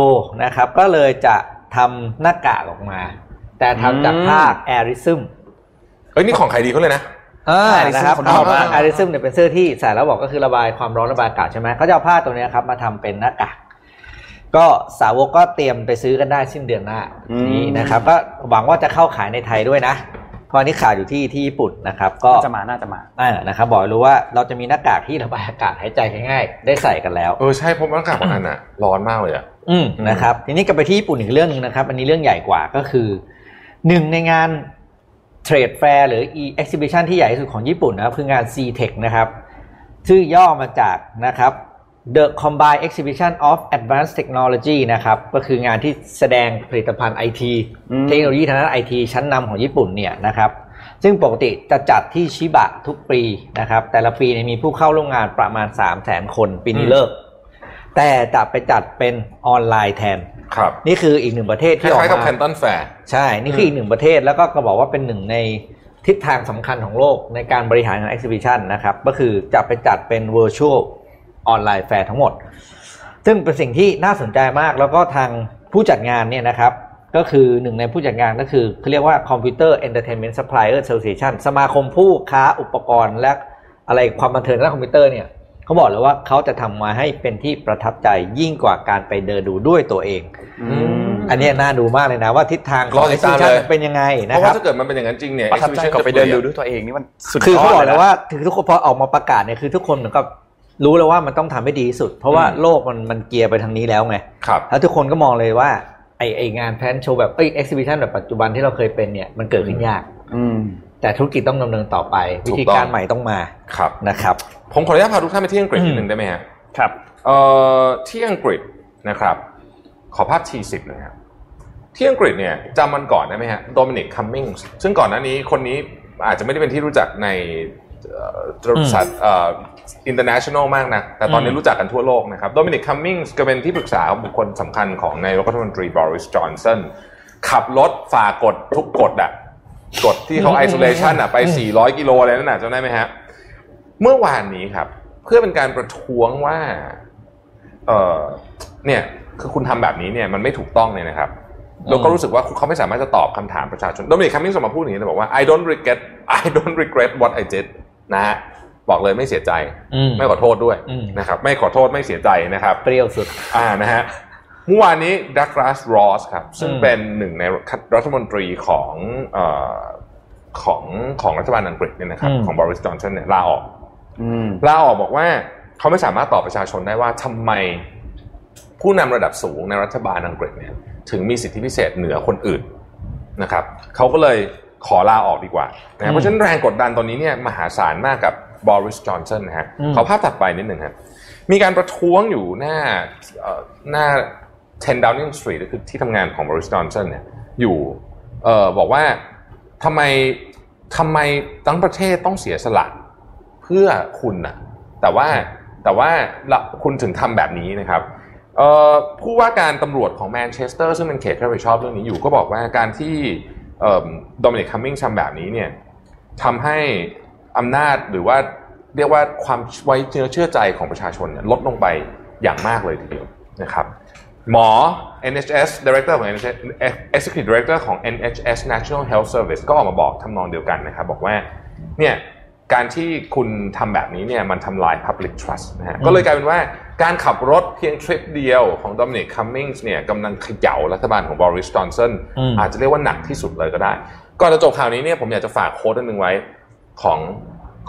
นะครับ ก็เลยจะทำหน้ากากออกมา แต่ทำจากผ้า AIRism เอ้ยนี่ของใครดีเขาเลยนะอ่า AIRism นะครับคนชอบมาก AIRism เนี่ยเป็นเสื้อที่ใส่แล้วบอกก็คือระบายความร้อนระบายอากาศใช่ไหมเขาจะเอาผ้าตัวเนี้ยครับมาทำเป็นหน้ากาก ก็สาวกก็เตรียมไปซื้อกันได้สิ้นเดือนหน้านี้นะครับ ก็หวังว่าจะเข้าขายในไทยด้วยนะเพราะอันนี้ขายอยู่ที่ที่ญี่ปุ่นนะครับ ก็น่าจะมาน่าจะมาอ่านะครับ บอกให้รู้ว่าเราจะมีหน้ากากที่ระบายอากาศหายใจง่ายๆได้ใส่กันแล้วเออใช่เพราะอากาศบางอันอะร้อนมากเลยอะอืมนะครับ ทีนี้กลับไปที่ญี่ปุ่นอีกเรื่องหนึงนะครับ อันนี้เรื่องใหญ่กว่าก็คือหนึ่งในงานเทรดแฟร์หรือ e exhibition ที่ใหญ่ที่สุดของญี่ปุ่นนะครับคืองาน CTEC นะครับชื่อย่อมาจากนะครับ The Combined Exhibition of Advanced Technology นะครับ ก็คืองานที่แสดงผลิตภัณฑ์ไอทีอืมเทคโนโลยีทางด้านไอทีชั้นนำของญี่ปุ่นเนี่ยนะครับซึ่งปกติจะจัดที่ชิบะทุกปีนะครับ แต่ละปีเนี่ยมีผู้เข้าร่วมงานประมาณ 3 0 0 0 0 0คนปีนี้เลิก แต่จะไปจัดเป็นออนไลน์แทน ครับ นี่คืออีกหนึ่งประเทศที่ออกมาคล้ายๆกับแคนตันแฟร์ ใช่ นี่คืออีกหนึ่งประเทศแล้วก็ก็บอกว่าเป็นหนึ่งในทิศทางสำคัญของโลกในการบริหารงาน exhibition นะครับ ก็คือจะไปจัดเป็น virtual online fair ทั้งหมด ซึ่งเป็นสิ่งที่น่าสนใจมากแล้วก็ทางผู้จัดงานเนี่ยนะครับก็คือหนึ่งในผู้จัดงานก็คือเขาเรียกว่า Computer Entertainment Supplier Association สมาคมผู้ค้าอุปกรณ์และอะไรความบันเทิงด้านคอมพิวเตอร์เนี่ยเขาบอกเลยว่าเขาจะทำมาให้เป็นที่ประทับใจยิ่งกว่าการไปเดินดูด้วยตัวเองอันเนี้ยน่าดูมากเลยนะว่าทิศทางขรอองติดตาม exhibition เลยเป็นยังไงเพนะราะคว่ารับถ้าเกิดมันเป็นอย่างนั้นจริงเนี่ยประทับใจ exhibition กับไปเดินดูจะด้วยตัวเองนี่มันสุดคือเขาบอกยดเลยว่าถึงทุกคนพอออกมาประกาศเนี่ยคือทุกคนเหมือนกับ รู้แล้วว่ามันต้องทำให้ดีที่สุด เพราะว่าโลกมันมันเกียร์ไปทางนี้แล้วไงครับแล้วทุกคนก็มองเลยว่าไอไองานแพนโชว์แบบเอ้ย exhibition แบบปัจจุบันที่เราเคยเป็นเนี่ยมันเกิดขึ้นยาก อืมแต่ธุรกิจต้องดำเนินต่อไปถูวิกธีต้องการใหม่ต้องมาครับนะครับ ผมขออนุญาตพาทุกท่านไปที่อังกฤษอืมนิดนึงได้ไหมฮะครับเอ่อที่อังกฤษนะครับ ขอภาพ T10 นะครับที่อังกฤษเนี่ยจำมันก่อนได้ไหมฮะโดมินิกคัมมิงส์ซึ่งก่อนหน้านี้คนนี้อาจจะไม่ได้เป็นที่รู้จักใน เอ่อบริบทเอ่อ international มากนะแต่ตอนนี้รู้จักกันทั่วโลกนะครับโดมินิกคัมมิงส์ก็เป็นที่ปรึกษาบุคคลสำคัญของนายกรัฐมนตรีบอริสจอห์นสันขับรถฝ่ากฎทุกกฎอะกฎที่เขา isolation อะไป 400 กิโลอะไรนั่นน่ะจำได้ไหมฮะ เมื่อวานนี้ครับ เพื่อเป็นการประท้วงว่า เออเนี่ยคือคุณทำแบบนี้เนี่ยมันไม่ถูกต้องเลยนะครับแล้วก็รู้สึกว่าเขาไม่สามารถจะตอบคำถามประชาชนโดมินิกคัมมิงส์ออกมาพูดอย่างนี้เลยบอกว่า I don't regret I don't regret what I did นะฮะบอกเลยไม่เสียใจอืมไม่ขอโทษด้วยอืมนะครับ ไม่ขอโทษไม่เสียใจนะครับ เปรี้ยวสุด อ่านะฮะเมื่อวานนี้ดัก l าสรอสครับ ซึ่งอืมเป็นหนึ่งในรัฐมนตรีของเอ่อของของรัฐบาลอังกฤษเนี่ยนะครับ ของบริสจอนสันเนี่ยลาออกอืมลาออกบอกว่าเขาไม่สามารถตอบประชาชนได้ว่าทำไมผู้นำระดับสูงในรัฐบาลอังกฤษเนี่ย ถึงมีสิทธิพิเศษเหนือคนอื่นนะครับเขาก็เลย ขอลาออกดีกว่านะเพราะฉะนั้นแรงกดดันตอนนี้เนี่ยมหาศาลมากกับบริสจอนสันนะฮะอืมขอภาพถัดไปนิดหนึ่งครับมีการประท้วงอยู่หน้าเอ่อหน้า 10 Downing Street ก็คือที่ทำงานของบริสจอนสันเนี่ยอยู่เอ่อบอกว่าทำไมทำไมทั้งประเทศต้องเสียสละเพื่อคุณนะแต่ว่าแต่ว่าละคุณถึงทำแบบนี้นะครับเอ่อผู้ว่าการตำรวจของแมนเชสเตอร์ซึ่งเป็นเขตที่รับผิดชอบเรื่องนี้อยู่ก็บอกว่าการที่ โดมินิกคัมมิงทำแบบนี้เนี่ยทำให้อำนาจหรือว่าเรียกว่าความไว้เชื้อเชื่อใจของประชาชนนลดลงไปอย่างมากเลยทีเดียวนะครับหมอ NHS Director ของ NHS Executive Director ของ NHS National Health Service ก็ออกมาบอกทำนองเดียวกันนะครับบอกว่าเนี่ย การที่คุณทำแบบนี้เนี่ยมันทำลาย Public Trust นะฮะก็เลยกลายเป็นว่าการขับรถเพียงทริปเดียวของ Dominic Cummings เนี่ยกำลังเขย่ารัฐบาลของ Boris Johnson อืมอาจจะเรียกว่าหนักที่สุดเลยก็ได้ ก่อนจะจบข่าวนี้เนี่ยผมอยากจะฝากโค้ดอันหนึ่งไว้ของ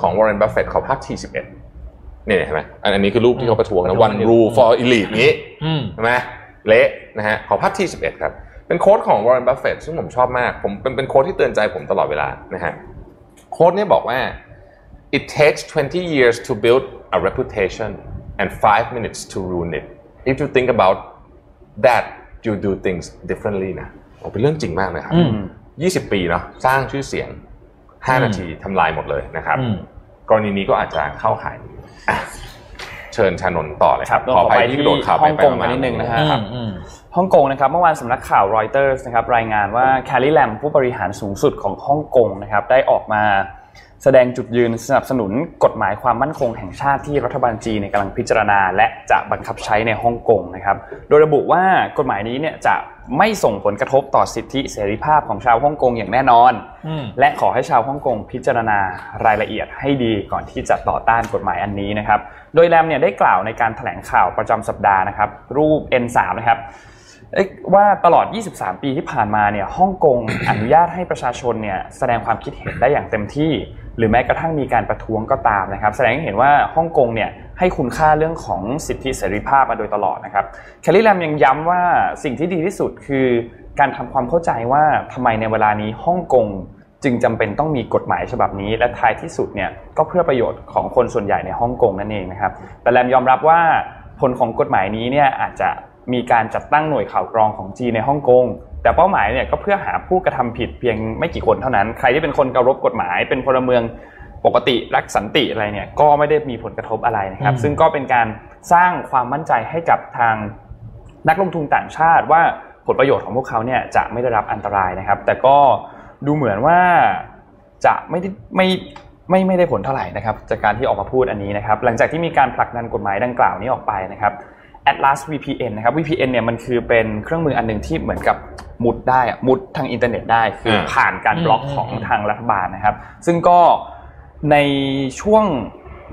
ของ Warren Buffett เขาภาพ T11 เนี่ยเห็นไหมอันอันนี้คือรูปที่เขาประท้วงนะ One Rule for Elite นี้อืมใช่ไหมเละนะฮะขอภาพที่11ครับเป็นโค้ดของ Warren Buffett ซึ่งผมชอบมากผมเป็นเป็นโค้ดที่เตือนใจผมตลอดเวลานะฮะโค้ดเนี่ยบอกว่า it takes 20 years to build a reputation and 5 minutes to ruin it if you think about that you do things differently นะโอ้เป็นเรื่องจริงมากเลยครับอืม20 ปีเนาะสร้างชื่อเสียง 5 นาทีทำลายหมดเลยนะครับอืมกรณีนี้ก็อาจจะเข้าข่ายอะเชิญชานนท์ต่อเลยครับครับขออภัยต่อไปที่กระโดดข่าวไปฮ่องไปกงมานิดนึงนะฮะอืมอืมฮ่องกงนะครับเมื่อวานสำนักข่าวรอยเตอร์นะครับรายงานว่าแคร์รี่แลมผู้บริหารสูงสุดของฮ่องกงนะครับได้ออกมา แสดงจุดยืนสนับสนุนกฎหมายความมั่นคงแห่งชาติที่รัฐบาลจีนเนี่ยกำลังพิจารณา และจะบังคับใช้ในฮ่องกงนะครับ โดยระบุว่ากฎหมายนี้เนี่ยจะไม่ส่งผลกระทบต่อสิทธิเสรีภาพของชาวฮ่องกงอย่างแน่นอนอืมและขอให้ชาวฮ่องกงพิจารณารายละเอียดให้ดีก่อนที่จะต่อต้านกฎหมายอันนี้นะครับ โดยแรมเนี่ยได้กล่าวในการแถลงข่าวประจำสัปดาห์นะครับ รูป N3 นะครับเอ้ยว่าตลอด 23 ปีที่ผ่านมาเนี่ยฮ่องกงอนุญาตให้ประชาชนเนี่ยแสดงความคิดเห็นได้อย่างเต็มที่ หรือแม้กระทั่งมีการประท้วงก็ตามนะครับ แสดงให้เห็นว่าฮ่องกงเนี่ยให้คุณค่าเรื่องของสิทธิเสรีภาพมาโดยตลอดนะครับแคลรี่แลมยังย้ำว่าสิ่งที่ดีที่สุดคือการทำความเข้าใจว่าทำไมในเวลานี้ฮ่องกงจึงจำเป็นต้องมีกฎหมายฉบับนี้ และท้ายที่สุดเนี่ยก็เพื่อประโยชน์ของคนส่วนใหญ่ในฮ่องกงนั่นเองนะครับแต่แรมยอมรับว่าผลของกฎหมายนี้เนี่ยอาจจะมีการจัดตั้งหน่วยข่าวกรองของจีนในฮ่องกง แต่เป้าหมายเนี่ยก็เพื่อหาผู้กระทำผิดเพียงไม่กี่คนเท่านั้น ใครที่เป็นคนเคารพกฎหมาย เป็นพลเมืองปกติรักสันติอะไรเนี่ยก็ไม่ได้มีผลกระทบอะไรนะครับอืมซึ่งก็เป็นการสร้างความมั่นใจให้กับทางนักลงทุนต่างชาติว่าผลประโยชน์ของพวกเขาเนี่ยจะไม่ได้รับอันตรายนะครับ แต่ก็ดูเหมือนว่าจะไม่ได้ไม่ไม่ไม่ได้ผลเท่าไหร่นะครับ จากการที่ออกมาพูดอันนี้นะครับ หลังจากที่มีการผลักดันกฎหมายดังกล่าวนี้ออกไปนะครับ Atlas VPN นะครับ VPN เนี่ยมันคือเป็นเครื่องมืออันหนึ่งที่เหมือนกับมุดได้มุดทางอินเทอร์เน็ตได้คือผ่านการบล็อกของทางรัฐบาลนะครับ ซึ่งก็ในช่วง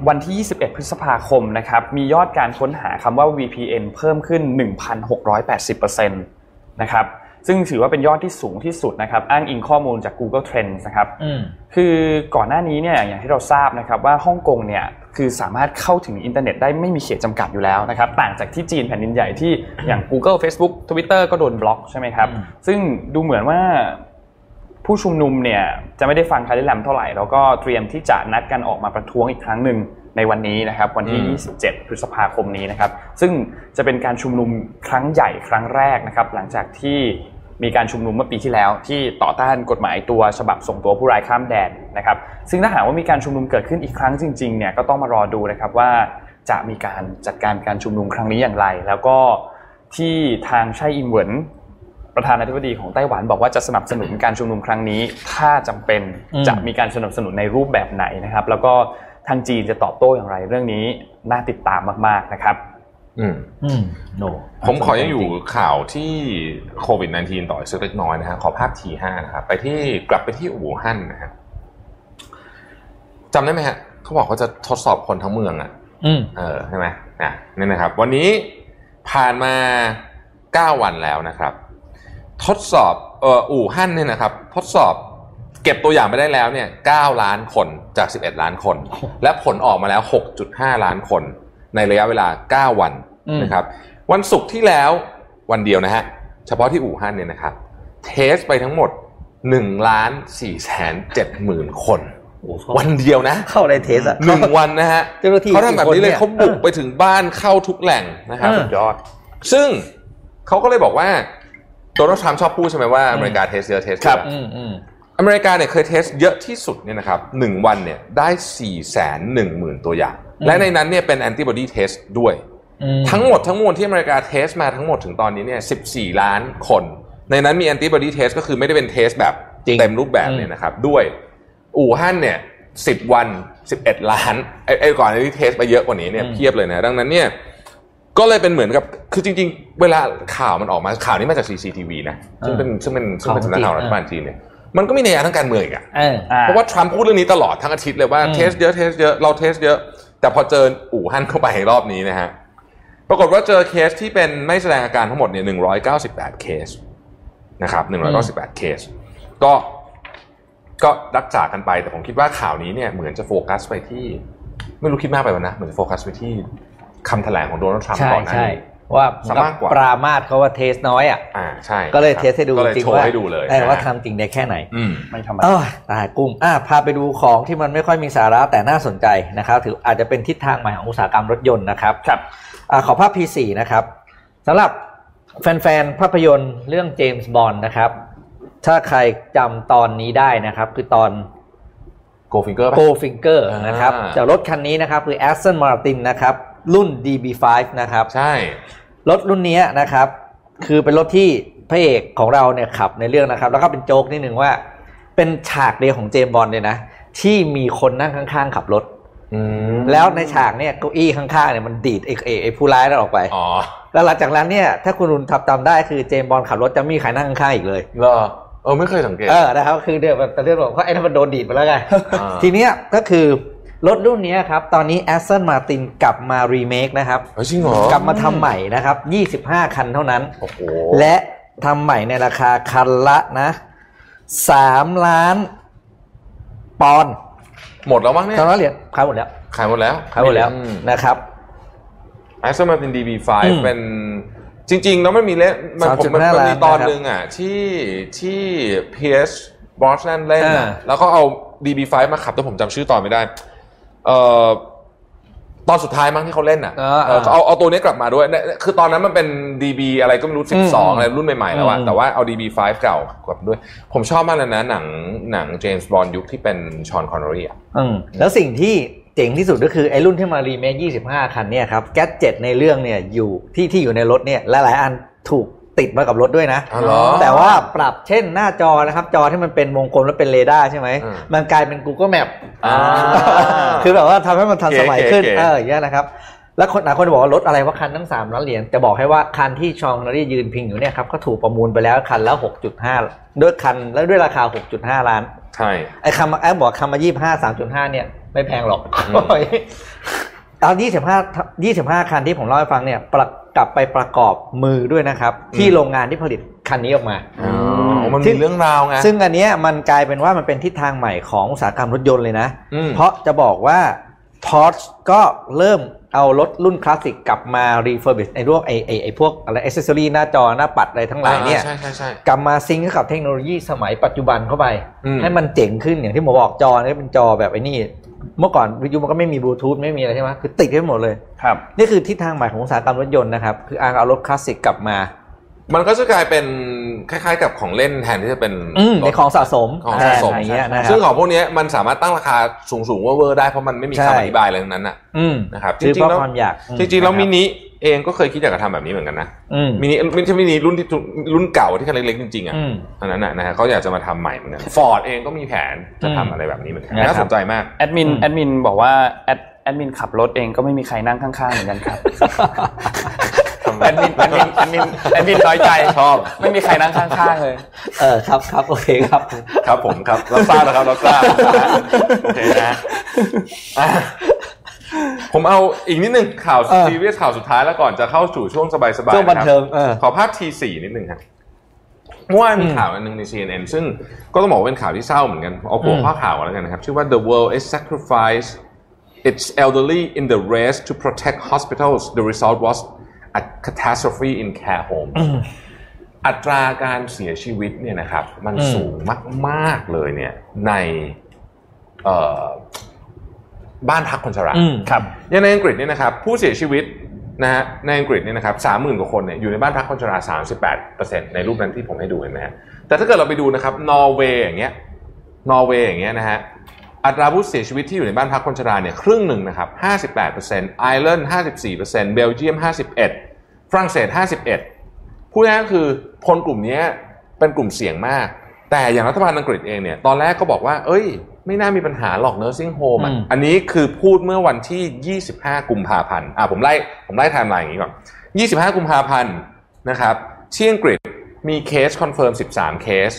วันที่ 21 พฤษภาคมนะครับ มียอดการค้นหาคำว่า VPN เพิ่มขึ้น 1,680%นะครับ ซึ่งถือว่าเป็นยอดที่สูงที่สุดนะครับ อ้างอิงข้อมูลจาก Google Trends นะครับอืมคือก่อนหน้านี้เนี่ยอย่างที่เราทราบนะครับว่าฮ่องกงเนี่ยคือสามารถเข้าถึงอินเทอร์เน็ตได้ไม่มีเขตจำกัดอยู่แล้วนะครับ ต่างจากที่จีนแผ่นดินใหญ่ที่อย่าง Google Facebook Twitter ก็โดนบล็อกใช่ไหมครับอืมซึ่งดูเหมือนว่าผู้ชุมนุมเนี่ยจะไม่ได้ฟังคาริแลมเท่าไหร่ แล้วก็เตรียมที่จะนัดกันออกมาประท้วงอีกครั้งหนึ่ง ในวันนี้นะครับวันที่ 27 พฤษภาคมนี้นะครับ ซึ่งจะเป็นการชุมนุมครั้งใหญ่ครั้งแรกนะครับ หลังจากที่มีการชุมนุมเมื่อปีที่แล้ว ที่ต่อต้านกฎหมายตัวฉบับส่งตัวผู้ร้ายข้ามแดนนะครับ ซึ่งถ้าหากว่ามีการชุมนุมเกิดขึ้นอีกครั้งจริงๆเนี่ยก็ต้องมารอดูนะครับว่าจะมีการจัดการการชุมนุมครั้งนี้อย่างไร แล้วก็ที่ทางไช่อิงเหวินประธานาธิบดีของไต้หวันบอกว่าจะสนับสนุนการชุมนุมครั้งนี้ ถ้าจำเป็นอืมจะมีการสนับสนุนในรูปแบบไหนนะครับ แล้วก็ ทางจีนจะตอบโต้อย่างไร เรื่องนี้น่าติดตามมาก ๆนะครับ อืมอืมโนผมขอยังอยู่ข่าวที่โควิด -19 ต่ออีกสักเล็กน้อยนะฮะขอภาพทีห้านะครับไปที่กลับไปที่อู่ฮั่นนะฮะจำได้ไหมฮะเขาบอกเขาจะทดสอบคนทั้งเมืองอะอืมเออใช่ไหมอะนี่นะครับ วันนี้ผ่านมา9วันแล้วนะครับ ทดสอบเอ่ออู่ฮั่นเนี่ยนะครับ ทดสอบเก็บตัวอย่างไปได้แล้วเนี่ย9ล้านคนจาก 11 ล้านคน และผลออกมาแล้ว 6.5 ล้านคน ในระยะเวลา 9 วันอืมนะครับ วันศุกร์ที่แล้ววันเดียวนะฮะ เฉพาะที่อู่ฮั่นเนี่ยนะครับ เทสไปทั้งหมด1ล้าน4แสน7หมื่นคนโอ้โหวันเดียวนะ เข้าใน test อะหนึ่งวันนะฮะเจ้าหน้าที่เขาทำแบบนี้เลยกี่คนเนี่ยเขาบุกไปถึงบ้านเข้าทุกแหล่งนะครับเออสุดยอด ซึ่งเขาก็เลยบอกว่าโดนัลด์ทรัมป์ชอบพูดใช่ไหมว่าอเมริกา test เยอะ test เยอะ อืมอืมอเมริกาเนี่ยเคย test เยอะที่สุดเนี่ยนะครับหนึ่งวันเนี่ยได้4ี่แสนหนึ่งหมื่นตัวอย่างอืมและในนั้นเนี่ยเป็น antibody test ด้วยอืมทั้งหมดทั้งมวลที่อเมริกา test มาทั้งหมดถึงตอนนี้เนี่ย14ล้านคน ในนั้นมี antibody test ก็คือไม่ได้เป็น test แบบจริงเต็มรูปแบบเนี่ยนะครับด้วย อู่ฮั่นเนี่ย10วัน11ล้านไอ้ไอ้ก่อนที่ test ไปเยอะกว่านี้เนี่ยเพียบเลยนะดังนั้นเนี่ยก็เลยเป็นเหมือนกับคือจริง ๆ เวลาข่าวมันออกมาข่าวนี้มาจาก CCTV นะซึ่งเป็นซึ่งเป็นซึ่งเป็นสำนักข่าวรัฐบาลจีนเนี่ย มันก็มีนัยยะทางการเมืองอีกอะเอออ่าเพราะว่าทรัมป์พูดเรื่องนี้ตลอดทั้งอาทิตย์เลยว่าอืม test เยอะ test เยอะเรา test เยอะ แต่พอเจออู่ฮั่นเข้าไปรอบนี้นะฮะปรากฏว่าเจอเคสที่เป็นไม่แสดงอาการทั้งหมดเนี่ย198เคสนะครับ198เคส ก็ก็รักษากันไปแต่ผมคิดว่าข่าวนี้เนี่ยเหมือนจะโฟกัสไปที่ ไม่รู้คิดมากไปวะนะเหมือนจะโฟกัสไปที่คำแถลงของโดนัลด์ทรัมป์ใช่ก่อนหน้าใช่นี้ ว่าซะมากกว่าปรามาสเขาว่า test น้อยอะอ่าใช่ก็เลยครับ test ให้ดูก็เลยจริงโชว์ว่าให้ดูเลยเออว่านะฮะทำจริงได้แค่ไหนอืมไม่ธรรมเอดาอตายกุ้งอะพาไปดูของที่มันไม่ค่อยมีสาระแต่น่าสนใจนะครับถืออาจจะเป็นทิศทางใหม่ของอุตสาหกรรมรถยนต์นะครับครับอ่าขอภาพ P4 นะครับสำหรับแฟนๆภาพยนตร์เรื่องเจมส์บอนด์นะครับ ถ้าใครจำตอนนี้ได้นะครับ คือตอนโกฟิงเกอร์ Go Finger นะครับอ่าจากรถคันนี้นะครับคือ Aston Martin นะครับ รุ่น DB5 นะครับ ใช่ รถรุ่นนี้นะครับ คือเป็นรถที่พระเอกของเราเนี่ยขับในเรื่องนะครับ แล้วก็เป็นโจ๊กนิดหนึ่งว่า เป็นฉากเดียวของเจมส์บอลเลยนะ ที่มีคนนั่งข้างๆ ขับรถอืมแล้วในฉากเนี่ยเก้าอี้ข้างๆเนี่ยมันดีดไอ้ไอ้ไอ้ผู้ร้ายนั่นออกไปอ๋อแล้วหลังจากนั้นเนี่ยถ้าคุณรุนทับจำได้คือเจมส์บอลขับรถจะไม่มีใครนั่งข้างๆอีกเลยเหรอเออไม่เคยสังเกตเออนะครับคือเดี๋ยวแต่เรื่องของเพราะไอ้นั่นมันโดนดีดไปแล้วไงอ่าทีเนี้ยก็คือ รถรุ่นเนี้ยครับ ตอนนี้ Aston Martin กลับมารีเมคนะครับเฮ้ยจริงเหรอกลับมาทำใหม่นะครับ 25 คันเท่านั้น โอ้โห และทำใหม่ในราคาคันละนะ3ล้านปอนด์หมดแล้วมั้งเนี่ยตอนนั้นเหรียญขายหมดแล้ว ขายหมดแล้ว ขายหมดแล้วนะครับไอซ์มาเป็น DB5 อืมเป็นจริงๆ แล้วมันมีเล่นมันผมมัน3.5มันมีล้านตอนนะครับหนึ่งอะ ที่ที่เพียสบอสแลนเล่นอ่าอะแล้วก็เอา DB5 มาขับแต่ผมจำชื่อตอนไม่ได้ เอ่อตอนสุดท้ายมั้งที่เขาเล่นอะอ่าเออเขาเอาเอาตัวนี้กลับมาด้วยเนี่ยคือตอนนั้นมันเป็น DB อะไรก็ไม่รู้อืม12 อะไรรุ่นใหม่ๆแล้วอะอืมแต่ว่าเอา DB5 เก่ากลับด้วย ผมชอบมากเลยนะ หนังหนังเจมส์บอนด์ยุคที่เป็นชอนคอนเนอรี่อะอืมแล้วสิ่งที่เจ๋งที่สุดก็คือ ไอ้รุ่นที่มารีเมค25 คันเนี่ยครับ gadget ในเรื่องเนี่ยอยู่ที่ที่อยู่ในรถเนี่ยหลายๆอันถูก ติดมากับรถด้วยนะอ๋อเหรอแต่ว่าปรับเช่นหน้าจอนะครับ จอที่มันเป็นวงกลมแล้วเป็นเรดาร์ใช่ไหมอืมมันกลายเป็น Google Map อ่าคือแบบว่าทำให้มันทันสมัยขึ้นเก๋ๆเอออย่างเงี้ยนะครับ แล้วคนหลายคนบอกว่ารถอะไรว่าคันตั้งสามล้านเหรียญจะบอกให้ว่าคันที่ชองนารียืนพิงอยู่เนี่ยครับก็ถูกประมูลไปแล้วคันละ6.5 ด้วยคันแล้วด้วยราคา 6.5 ล้าน ใช่ ไอ้คำแอปบอกคำมายี่ห้าสามจุดห้าเนี่ยไม่แพงหรอกอืม เอายี่สิบห้ายี่สิบห้าคันที่ผมเล่าให้ฟังเนี่ยประกลับไปประกอบมือด้วยนะครับ ที่โรงงานที่ผลิตคันนี้ออกมาอ๋อมันซึ่มีงเรื่องราวไงซึ่งอันเนี้ยมันกลายเป็นว่ามันเป็นทิศทางใหม่ของอุตสาหกรรมรถยนต์เลยนะอืมเพราะจะบอกว่า Porsche ก็เริ่มเอารถรุ่นคลาสสิกกลับมา refurbish ไอ้พวกไอ้ไอ้ไอ้พวกอะไรอ c เซสซอรี่หน้าจอหน้าปัดอะไรทั้งหลายเนี่ยใช่ใช่ใช่กลับมา sync กับเทคโนโลยีสมัยปัจจุบันเข้าไปอืมให้มันเจ๋งขึ้นอย่างที่ผมบอกจอเนี่ยเป็นจอแบบไอ้นี่ เมื่อก่อนวิทยุมันก็ไม่มีบลูทูธไม่มีอะไรใช่ไหมคือติดให้หมดเลยครับ นี่คือทิศทางใหม่ของอุตสาหกรรมรถยนต์นะครับ คือเอารถคลาสสิกกลับมา มันก็จะกลายเป็นคล้ายๆกับของเล่นแทนที่จะเป็นอืมในของสะสมของสะสมอะไรอย่างเงี้ยนะครับซึ่งของพวกเนี้ยมันสามารถตั้งราคาสูงๆเวอร์ๆได้เพราะมันไม่มีใช่คำอธิบายอะไรทั้งนั้นน่ะอืมนะครับซื้อเพราะแล้วความอยากอืมจริงๆแล้วนะครับมินิ เองก็เคยคิดอยากจะทำแบบนี้เหมือนกันนะอืมมินิไม่ใช่มินิรุ่นที่รุ่นเก่าที่คันเล็กๆจริงๆอะอืมอันนั้นน่ะนะฮะเขาอยากจะมาทำใหม่เหมือนกันฟอร์ดเองก็มีแผนจะทำอะไรแบบนี้เหมือนกันนะครับน่าสนใจมากแอดมินอืมแอดมินบอกว่าแอดแอดมินขับรถเองก็ไม่มีใครนั่งข้างๆเหมือนกันครับแอดมินแอดมินแอดมินแอดมินน้อยใจชอบ ไม่มีใครนั่งข้างๆเลย เออครับครับโอเคครับ ครับผมครับเราทราบแล้วครับเราทราบโอเคนะอะ ผมเอาอีกนิดนึงข่าวเออซีเรียสข่าวสุดท้ายแล้วก่อนจะเข้าสู่ช่วงสบายๆช่วงบันเทิงะครับเออขอภาพ T4 นิดนึงครับเมื่อวานมีอืมข่าวอันหนึงใน CNN ซึ่งก็ต้องบอกว่าเป็นข่าวที่เศร้าเหมือนกัน เอาหัวอืมข้อข่าวก่อนแล้วกันนะครับ ชื่อว่า The world is sacrificed its elderly in the race to protect hospitals the result was a catastrophe in care home อัตราการเสียชีวิตเนี่ยนะครับ มันอืมสูงมาก ๆ เลยเนี่ยในเอ่อ บ้านพักคนชราอืมครับอย่างในอังกฤษเนี่ยนะครับผู้เสียชีวิตนะฮะในอังกฤษเนี่ยนะครับสามหมื่นกว่าคนเนี่ยอยู่ในบ้านพักคนชราสามสิบแปดเปอร์เซ็นต์ในรูปนั้นที่ผมให้ดูเห็นไหมฮะแต่ถ้าเกิดเราไปดูนะครับนอร์เวย์อย่างเงี้ยนอร์เวย์อย่างเงี้ยนะฮะอัตราผู้เสียชีวิตที่อยู่ในบ้านพักคนชราเนี่ยครึ่งหนึ่งนะครับห้าสิบแปดเปอร์เซ็นต์ไอร์แลนด์ห้าสิบสี่เปอร์เซ็นต์เบลเยียมห้าสิบเอ็ดฝรั่งเศสห้าสิบเอ็ดพูดง่ายๆก็คือคนกลุ่มเนี้ยเป็นกลุ่มเสี่ยงมาก แต่อย่างรัฐบาลอังกฤษเองเนี่ยตอนแรกก็บอกว่า เอ้ย ไม่น่ามีปัญหาหรอก nursing home อะอืมอันนี้คือพูดเมื่อวันที่ 25 กุมภาพันธ์ อ่าผมไล่ ผมไล่ไทม์ไลน์อย่างนี้ก่อน 25 กุมภาพันธ์นะครับที่อังกฤษมี case confirm 13 เคส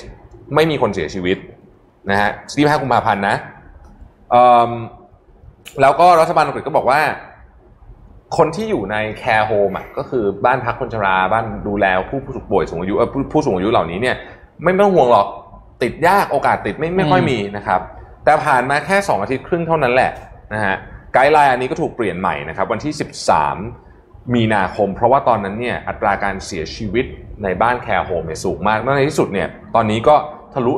ไม่มีคนเสียชีวิตนะฮะ 25 กุมภาพันธ์นะเอิ่มแล้วก็รัฐบาลอังกฤษก็บอกว่าคนที่อยู่ใน care home อะก็คือบ้านพักคนชรา บ้านดูแลผู้ผู้ป่วยสูงอายุเอ่อผู้ผู้สูงอายุเหล่านี้เนี่ย ไม่ต้องห่วงหรอกติดยากโอกาสติดไม่ไม่ค่อยมีนะครับ แต่ผ่านมาแค่ 2 อาทิตย์ครึ่งเท่านั้นแหละนะฮะ guideline อันนี้ก็ถูกเปลี่ยนใหม่นะครับวันที่ 13 มีนาคม เพราะว่าตอนนั้นเนี่ยอัตราการเสียชีวิตในบ้านแคร์โฮมเนี่ยสูงมากแล้วในที่สุดเนี่ยตอนนี้ก็ทะลุ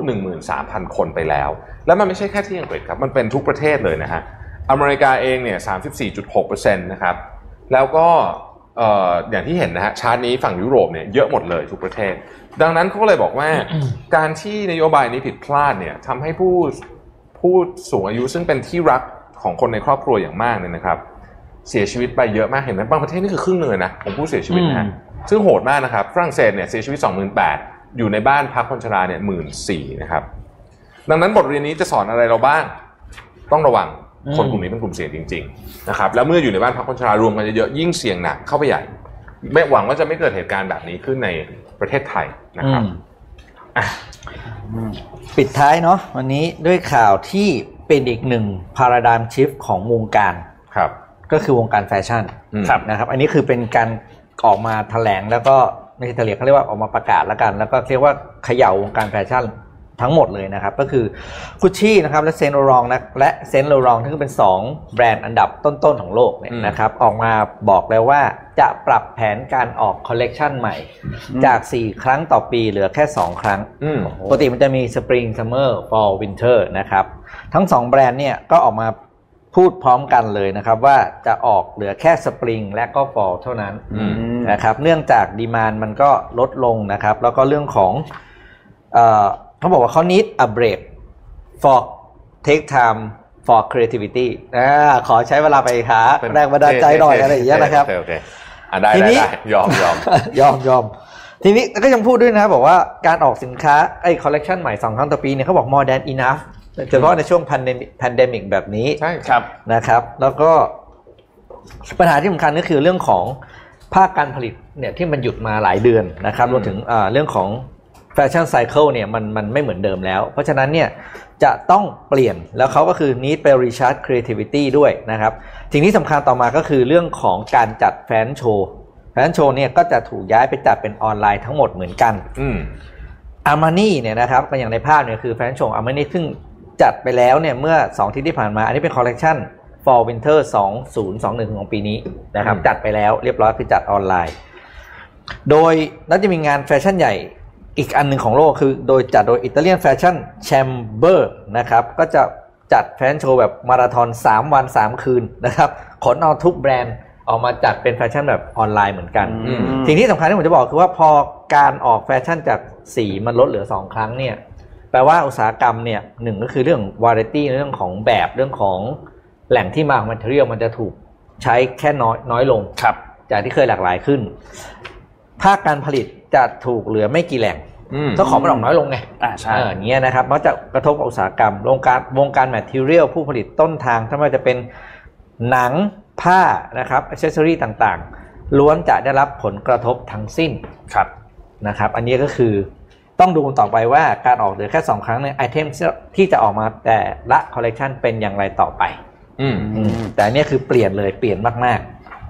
13,000 คนไปแล้ว แล้วมันไม่ใช่แค่ที่อังกฤษครับ มันเป็นทุกประเทศเลยนะฮะอเมริกาเองเนี่ย 34.6%นะครับ แล้วก็อย่างที่เห็นนะฮะชาร์ตนี้ฝั่งยุโรปเนี่ยเยอะหมดเลยทุกประเทศ ดังนั้นเขาเลยบอกว่าการที่นโยบายนี้ผิดพลาดเนี่ยทำให้ผู้ ผู้สูงอายุซึ่งเป็นที่รักของคนในครอบครัวอย่างมากเนี่ยนะครับ เสียชีวิตไปเยอะมากเห็นไหมบางประเทศนี่คือครึ่งหนึ่งเลยนะของผู้เสียชีวิตนะฮะอืมซึ่งโหดมากนะครับฝรั่งเศสเนี่ยเสียชีวิต 28,000อยู่ในบ้านพักคนชราเนี่ยหมื่นสี่นะครับดังนั้นบทเรียนนี้จะสอนอะไรเราบ้าง ต้องระวังคนกลุ่มนี้เป็นกลุ่มเสี่ยงจริงๆนะครับแล้วเมื่ออยู่ในบ้านพักคนชรารวมกันเยอะๆยิ่งเสี่ยงหนักเข้าไปใหญ่ ไม่หวังว่าจะไม่เกิดเหตุการณ์แบบนี้ขึ้นในประเทศไทยนะครับ อืมอะปิดท้ายเนาะวันนี้ด้วยข่าวที่เป็นอีกหนึ่ง paradigm shift ของวงการครับ ก็คือวงการแฟชั่นอืมนะครับ อันนี้คือเป็นการออกมาแถลงแล้วก็ไม่ใช่แถลงเขาเรียกว่าออกมาประกาศแล้วกัน แล้วก็เรียกว่าเขย่าวงการแฟชั่น ทั้งหมดเลยนะครับ ก็คือกุชชี่นะครับและ Saint Laurent นะและ Saint Laurent ที่เป็น 2 แบรนด์อันดับต้นๆของโลกเนี่ยอืมนะครับออกมาบอกแล้วว่าจะปรับแผนการออกคอลเลกชันใหม่ จาก 4 ครั้งต่อปีเหลือแค่ 2 ครั้งอืมปกติมันจะมี Spring Summer Fall Winter นะครับ ทั้ง 2 แบรนด์เนี่ยก็ออกมาพูดพร้อมกันเลยนะครับว่าจะออกเหลือแค่ Spring และก็ Fall เท่านั้นอืมนะครับเนื่องจากดีมานมันก็ลดลงนะครับ แล้วก็เรื่องของ เอ่อเขาบอกว่าเขา need a break for take time for creativity อ่าขอใช้เวลาไปหาแรงบันดาลใจหน่อยอะไรอย่างเงี้ยนะครับโอเคโอเคอะได้ทีได้นี้ได้ยอมยอมยอมยอมทีนี้ก็ยังพูดด้วยนะบอกว่าการออกสินค้าไอ้คอลเลกชันใหม่สองครั้งต่อปีเนี่ยเขาบอก more than enough เฉพาะในช่วง pandemic pandemic แบบนี้ใช่ครับนะครับ แล้วก็ปัญหาที่สำคัญก็คือเรื่องของภาคการผลิตเนี่ยที่มันหยุดมาหลายเดือนนะครับรวมถึงอ่าเรื่องของ fashion cycle เนี่ยมันมันไม่เหมือนเดิมแล้ว เพราะฉะนั้นเนี่ยจะต้องเปลี่ยนแล้วเขาก็คือ need ไป recharge creativity ด้วยนะครับสิ่งที่สำคัญต่อมาก็คือเรื่องของการจัดแฟชั่นโชว์แฟชั่นโชว์เนี่ยก็จะถูกย้ายไปจัดเป็นออนไลน์ทั้งหมดเหมือนกันอืม Armani เนี่ยนะครับก็อย่างในภาพเนี่ยคือแฟชั่นโชว์ Armani ซึ่งจัดไปแล้วเนี่ยเมื่อ2อาทิตย์ที่ผ่านมา อันนี้เป็นคอลเลกชัน Fall Winter 2021 ของปีนี้นะครับอืมจัดไปแล้วเรียบร้อยคือจัดออนไลน์ โดยน่าจะมีงานแฟชั่นใหญ่ อีกอันหนึ่งของโลกคือโดยจัดโดย Italian Fashion Cham ber นะครับก็จะจัดแฟชั่นโชว์แบบมาราธอน 3 วัน 3 คืนนะครับขนเอาทุกแบรนด์ออกมาจัดเป็นแฟชั่นแบบออนไลน์เหมือนกันอืมสิ่งที่สำคัญที่ผมจะบอกคือว่าพอการออกแฟชั่นจากสี่มันลดเหลือสองครั้งเนี่ยแปลว่าอุตสาหกรรมเนี่ยหนึ่งก็คือเรื่องวาไรตี้เรื่องของแบบเรื่องของแหล่งที่มาของ material มันจะถูกใช้แค่น้อยน้อยลงครับจากที่เคยหลากหลายขึ้น ภาคการผลิต จะถูกเหลือไม่กี่แหล่งอืมเจ้าของมันออกน้อยลงไงอ่าใช่เอออย่างเงี้ยนะครับมันจะกระทบกับอุตสาหกรรมวงการวงการ material ผู้ผลิตต้นทางถ้าไม่ว่าจะเป็นหนังผ้านะครับอ c เซสซอรีต่างๆ ล้วนจะได้รับผลกระทบทั้งสิ้นครับนะครับ อันนี้ก็คือต้องดูต่อไปว่าการออกเหลือแค่2ครั้งใน item ที่จะออกมาแต่ละคอลเลกชันเป็นอย่างไรต่อไป อืมอืมแต่อันเนี้ยคือเปลี่ยนเลยเปลี่ยนมาก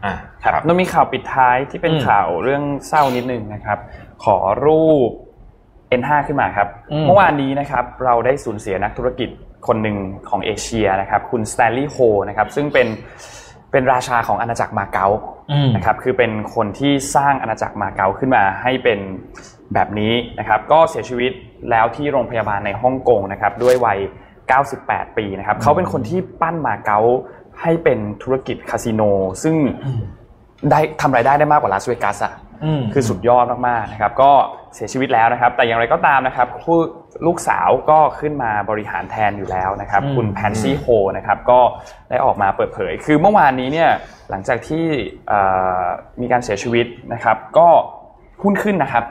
อ่าครับเรามีข่าวปิดท้ายที่เป็นอืมข่าวเรื่องเศร้านิดนึงนะครับ ขอรูป N5 ขึ้นมาครับอืมเมื่อวานนี้นะครับ เราได้สูญเสียนักธุรกิจคนหนึ่งของเอเชียนะครับ คุณสแตนลีย์โฮนะครับ ซึ่งเป็นเป็นราชาของอาณาจักรมาเก๊าอืมนะครับ คือเป็นคนที่สร้างอาณาจักรมาเก๊าขึ้นมาให้เป็นแบบนี้นะครับ ก็เสียชีวิตแล้วที่โรงพยาบาลในฮ่องกงนะครับ ด้วยวัย 98 ปีนะครับ เขาเป็นคนที่ปั้นมาเก๊า ให้เป็นธุรกิจคาสิโน ซึ่งได้ทำรายได้ได้มากกว่าลาสเวกัสอะๆอืมคือสุดยอดมากๆนะครับก็เสียชีวิตแล้วนะครับ แต่อย่างไรก็ตามนะครับคู่ลูกสาวก็ขึ้นมาบริหารแทนอยู่แล้วนะครับอืมคุณแพนซี่โฮนะครับก็ได้ออกมาเปิดเผย คือเมื่อวานนี้เนี่ยหลังจากที่เอ่อมีการเสียชีวิตนะครับ ก็หุ้นขึ้นนะครับ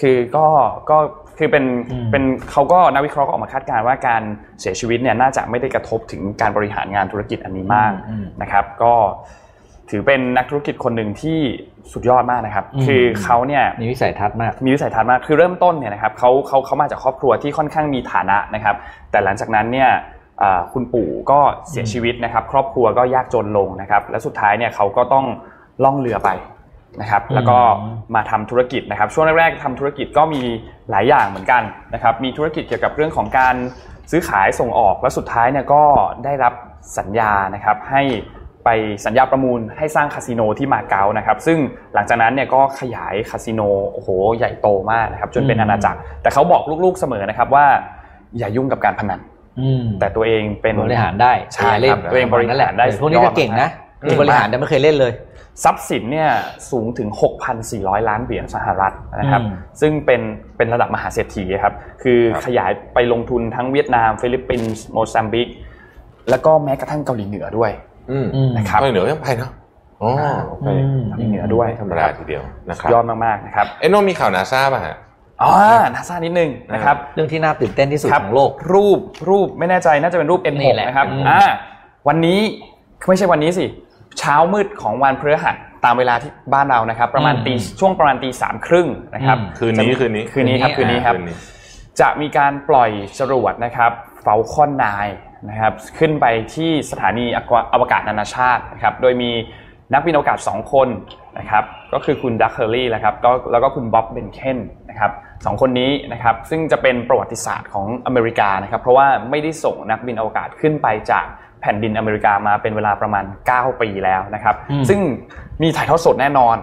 คือก็ก็ คือเป็นอืมเป็นเขาก็นักวิเคราะห์ก็ออกมาคาดการณ์ว่าการเสียชีวิตเนี่ยน่าจะไม่ได้กระทบถึงการบริหารงานธุรกิจอันนี้มากอืมนะครับ ก็ถือเป็นนักธุรกิจคนหนึ่งที่สุดยอดมากนะครับอืมคือเขาเนี่ยมีวิสัยทัศน์มาก มีวิสัยทัศน์มากคือเริ่มต้นเนี่ยนะครับเขาเขาเขามาจากครอบครัวที่ค่อนข้างมีฐานะนะครับ แต่หลังจากนั้นเนี่ยอ่าคุณปู่ก็เสียชีวิตนะครับ ครอบครัวก็ยากจนลงนะครับ และสุดท้ายเนี่ยเขาก็ต้องล่องเรือไป นะครับแล้วก็มาทำธุรกิจนะครับ ช่วงแรกๆทำธุรกิจก็มีหลายอย่างเหมือนกันนะครับมีธุรกิจเกี่ยวกับเรื่องของการซื้อขายส่งออกและสุดท้ายเนี่ยก็ได้รับสัญญานะครับให้ไปสัญญาประมูลให้สร้างคาสิโนที่มาเก๊านะครับซึ่งหลังจากนั้นเนี่ยก็ขยายคาสิโนโอ้โหใหญ่โตมากนะครับจนเป็นอืมอาณาจักร แต่เขาบอกลูกๆเสมอนะครับว่าอย่ายุ่งกับการพนันอืมแต่ตัวเองเป็นบริหารได้ใช่อย่าเล่คนรับตัวเองบริหารได้เออพวกนี้จะเก่งนะ สุดยอดมากคือบริหารแต่ไม่เคยเล่นเลย ทรัพย์สินเนี่ยสูงถึง 6,400 ล้านเหรียญสหรัฐนะครับอืมซึ่งเป็นเป็นระดับมหาเศรษฐีครับ คือครับขยายไปลงทุนทั้งเวียดนาม ฟิลิปปินส์โมซัมบิก แล้วก็แม้กระทั่งเกาหลีเหนือด้วยอืมอืมนะครับก็เหนือยังไปเนาะอ๋อโอเคอืมเกาหลีเหนือด้วยธรรมดาทีเดียวนะครับยอดมากๆนะครับเอ้ยโน้ตมีข่าวนาซาป่ะฮะอ๋อนาซานิดนึงนะครับเรื่องที่น่าตื่นเต้นที่สุดครับของโลก รูปรูปไม่แน่ใจน่าจะเป็นรูปนี่ N6 แหละนะครับอืมอ่าวันนี้ไม่ใช่วันนี้สิ เช้ามืดของวันพฤหัสตามเวลาที่บ้านเรานะครับ ประมาณตีช่วงประมาณตีสามครึ่งนะครับคืนนี้คืนนี้คืนนี้ครับคืนนี้ครับคืนนี้จะมีการปล่อยจรวดนะครับเฟลคอนนนะครับขึ้นไปที่สถานีอวกาศนานาชาตินะครับโดยมีนักบินอวกาศ 2 คนนะครับก็คือคุณดักเฮอร์รี่นะครับก็แล้วก็คุณบ๊อบเบนเคนนะครับสองคนนี้นะครับซึ่งจะเป็นประวัติศาสตร์ของอเมริกานะครับเพราะว่าไม่ได้ส่งนักบินอวกาศขึ้นไปจาก แผ่นดินอเมริกามาเป็นเวลาประมาณ 9 ปีแล้วนะครับอืมซึ่งมีถ่ายทอดสดแน่นอน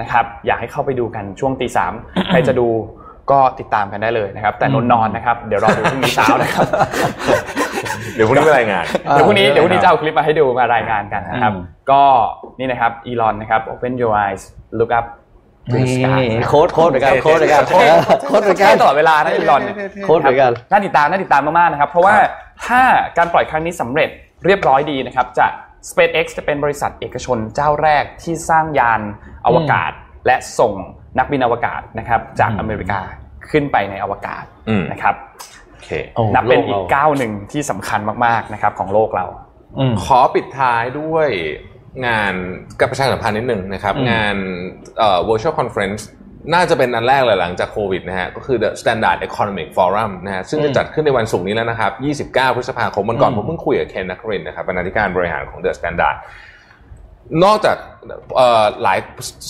นะครับ อยากให้เข้าไปดูกันช่วงตีสามใครจะดูก็ติดตามกันได้เลยนะครับ แต่นนนอนนะครับ เดี๋ยวรอดูพรุ่งนี้เช้านะครับ เดี๋ยวพรุ่งนี้ไปรายงาน เดี๋ยวพรุ่งนี้เดี๋ยวพรุ่งนี้จะเอาคลิปมาให้ดูมารายงานกันนะครับอืมก็นี่นะครับอีลอนนะครับ open your eyes look up to the นี่ sky โค้ดโค้ดเหมือนกันโค้ดเหมือนกันโค้ดเออโค้ดเหมือนกัใช่นตลอดเวลานะอีลอนโค้ดเหมือนกันน่าติดตามน่าติดตามมากๆนะครับ เพราะว่าครับถ้าการปล่อยครั้งนี้สำเร็จ เรียบร้อยดีนะครับจะ SpaceX จะเป็นบริษัทเอกชนเจ้าแรกที่สร้างยานอวกาศ และส่งนักบินอวกาศนะครับจากอืมอเมริกาขึ้นไปในอวกาศอืมนะครับโอเคโอ้นับเป็นโลอีกราก้าวหนึ่งที่สำคัญมากๆนะครับของโลกเราอืมขอปิดท้ายด้วยงานกับประชาสัมพันธ์นิดหนึ่งนะครับอืมงานเอ่อ virtual conference น่าจะเป็นอันแรกเลยหลังจากโควิดนะฮะก็คือ the Standard Economic Forum นะฮะซึ่งจะจัดขึ้นในวันศุกร์นี้แล้วนะครับ 29 พฤษภาคมวันก่อนอืมผมเพิ่งคุยกับเคนนครินทร์นะครับบรรณาธิการบริหารของ the Standard นอกจากเอ่อหลาย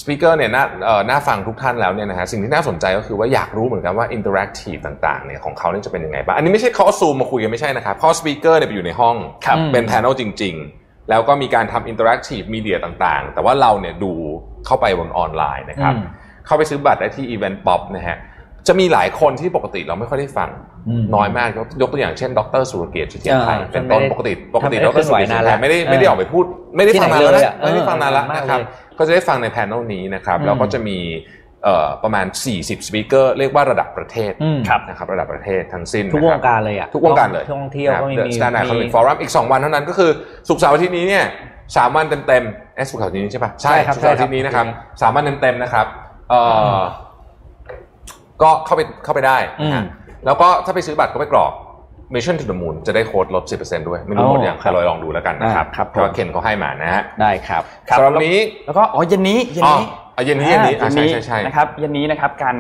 speaker เนี่ยน่าเอ่อน่าฟังทุกท่านแล้วเนี่ยนะฮะสิ่งที่น่าสนใจก็คือว่าอยากรู้เหมือนกันว่าอินเ r อร์แอคทีฟต่างๆเนี่ยของเขาเนี่ยจะเป็นยังไงบ้างอันนี้ไม่ใช่เขาเอาซูมมาคุยกันไม่ใช่นะครับเพราะ speaker เนี่ยไปอยู่ในห้องครับเป็นแพน e l จริง ๆ แล้วก็มีการทำอินเ r อร์แอคทีฟมีเดียต่างๆ แต่ว่าเราเนี่ยดูเข้าไปบนออนไลน์นะครับอืม เข้าไปซื้อบัตรได้ที่ Event Pop นะฮะจะมีหลายคนที่ปกติเราไม่ค่อยได้ฟังอืมน้อยมากยกยกตัวอย่างเช่นดรสุรเกียรติ์เสถียรไทยอ่าเป็นต้นไม่ได้ปกติปกติท่านไม่ได้ดรสุรเกียรติ์เสถียรไทยไม่ได้เคลื่อนไหวนานแล้วไม่ได้ออกไปพูด ไม่ได้ฟังนานแล้วที่ไหนเลยนะอะไม่ได้ฟังนานแล้วเออนะครับมากเลยก็จะได้ฟังในแพน e l นี้นะครับอืมแล้วก็จะมีเอ่อประมาณ 40 speaker เรียกว่าระดับประเทศอืมครับนะครับระดับประเทศทั้งสิ้นทุกนะวคงบการเลยอะทุกวงการเลยท่องเที่ยวก็มีนะมี The Standard มี Economic Forum อีก 2 วันเท่านั้นก็คือสุกร์เสาร์อาทิตย์นี้เนี่ยสามวันเต็มๆเอสสุกร์เสาร์อาทิตย์นี้ใช่ปะใช่ครับศุกร์เสาร์อาทิตย์นี้นะครับใช่ครับสามวันเต็มๆนะครับ เอ่ออก็เข้าไปเข้าไปได้นะฮะอืมแล้วก็ถ้าไปซื้อบัตรก็ไปกรอก Mission to the Moon จะได้โค้ดลด 10%ด้วย ไม่รู้หมดยังอ๋อครับแต่เราลองดูแล้วกันนะครับอ่าครับผม เพราะว่าเคนเขาให้มานะฮะได้ครับครับสำหรับวันนี้แล้วก็อ๋อเย็นนี้เย็นอ๋อนี้อะเย็นนี้เย็นนี้อะอ่าใช่ใช่ใช่ นะครับเย็นนี้นะครับการ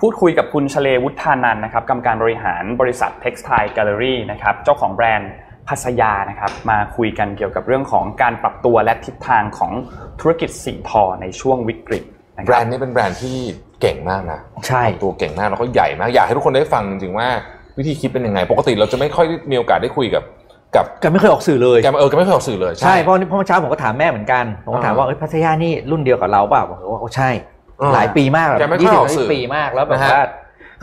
พูดคุยกับคุณชเลวุฒานันท์นะครับกรรมการบริหารบริษัท Textile Gallery นะครับเจ้าของแบรนด์พัสยานะครับมาคุยกันเกี่ยวกับเรื่องของการปรับตัวและทิศทางของธุรกิจสิ่งทอในช่วงวิกฤตนะค แบรรับนด์นี้เป็นแบรนด์ที่เก่งมากนะใช่ตัวเก่งมากแล้วก็ใหญ่มากอยากให้ทุกคนได้ฟังจริงๆว่าวิธีคิดเป็นยังไง ปกติเราจะไม่ค่อยมีโอกาสได้คุยกับกับแกไม่เคยออกสื่อเลยแกเออแกไม่เคยออกสื่อเลยใช่เพราะเพราะเมื่อเช้าผมก็ถามแม่เหมือนกันผมก็ถามว่าเอ้ยพัทยานี่รุ่นเดียวกับเราเปล่าบอกว่าโอ้ใช่อ่หลายปีมากแกไม่ค่ยี่อยสิอบอกสื่อปีมากแล้วแบบนะฮะว่า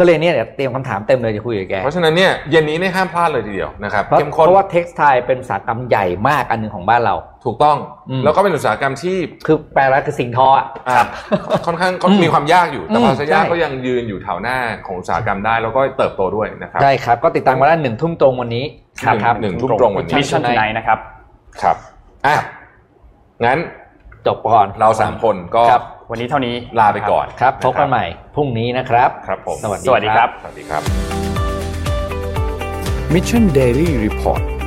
ก็เลยเนี่ยเดี๋ยวเตรียมคำถามเต็มเลยจะคุยกับแก เพราะฉะนั้นเนี่ยเย็นนี้เนี่ยห้ามพลาดเลยทีเดียวนะครับเพราะเข้มข้นเพราะว่า textile เป็นอุตสาหกรรมใหญ่มากอันหนึ่งของบ้านเรา ถูกต้องอืมแล้วก็เป็นอุตสาหกรรมที่ คือแปลว่าคือสิ่งทออะอะค่อนข้างอืมมีความยากอยู่ แต่อืม PASAYA ใช่ก็ยังยืนอยู่แถวหน้าของอุตสาหกรรมได้ แล้วก็เติบโตด้วยนะครับใช่ครับ ก็ติดตามกันได้หนึ่งทุ่มตรงวันนี้ครับนะครับหนึ่งทุ่มตรงวันนี้มิชชั่นไนนะครับ ครับอะงั้นจบก่อนเราสามคนก็ครับ วันนี้เท่านี้ลาไปก่อนครับพบกันใหม่พรุ่งนี้นะครับครับผมสวัสดีสวัสดีครับสวัสดีครับ Mission Daily Report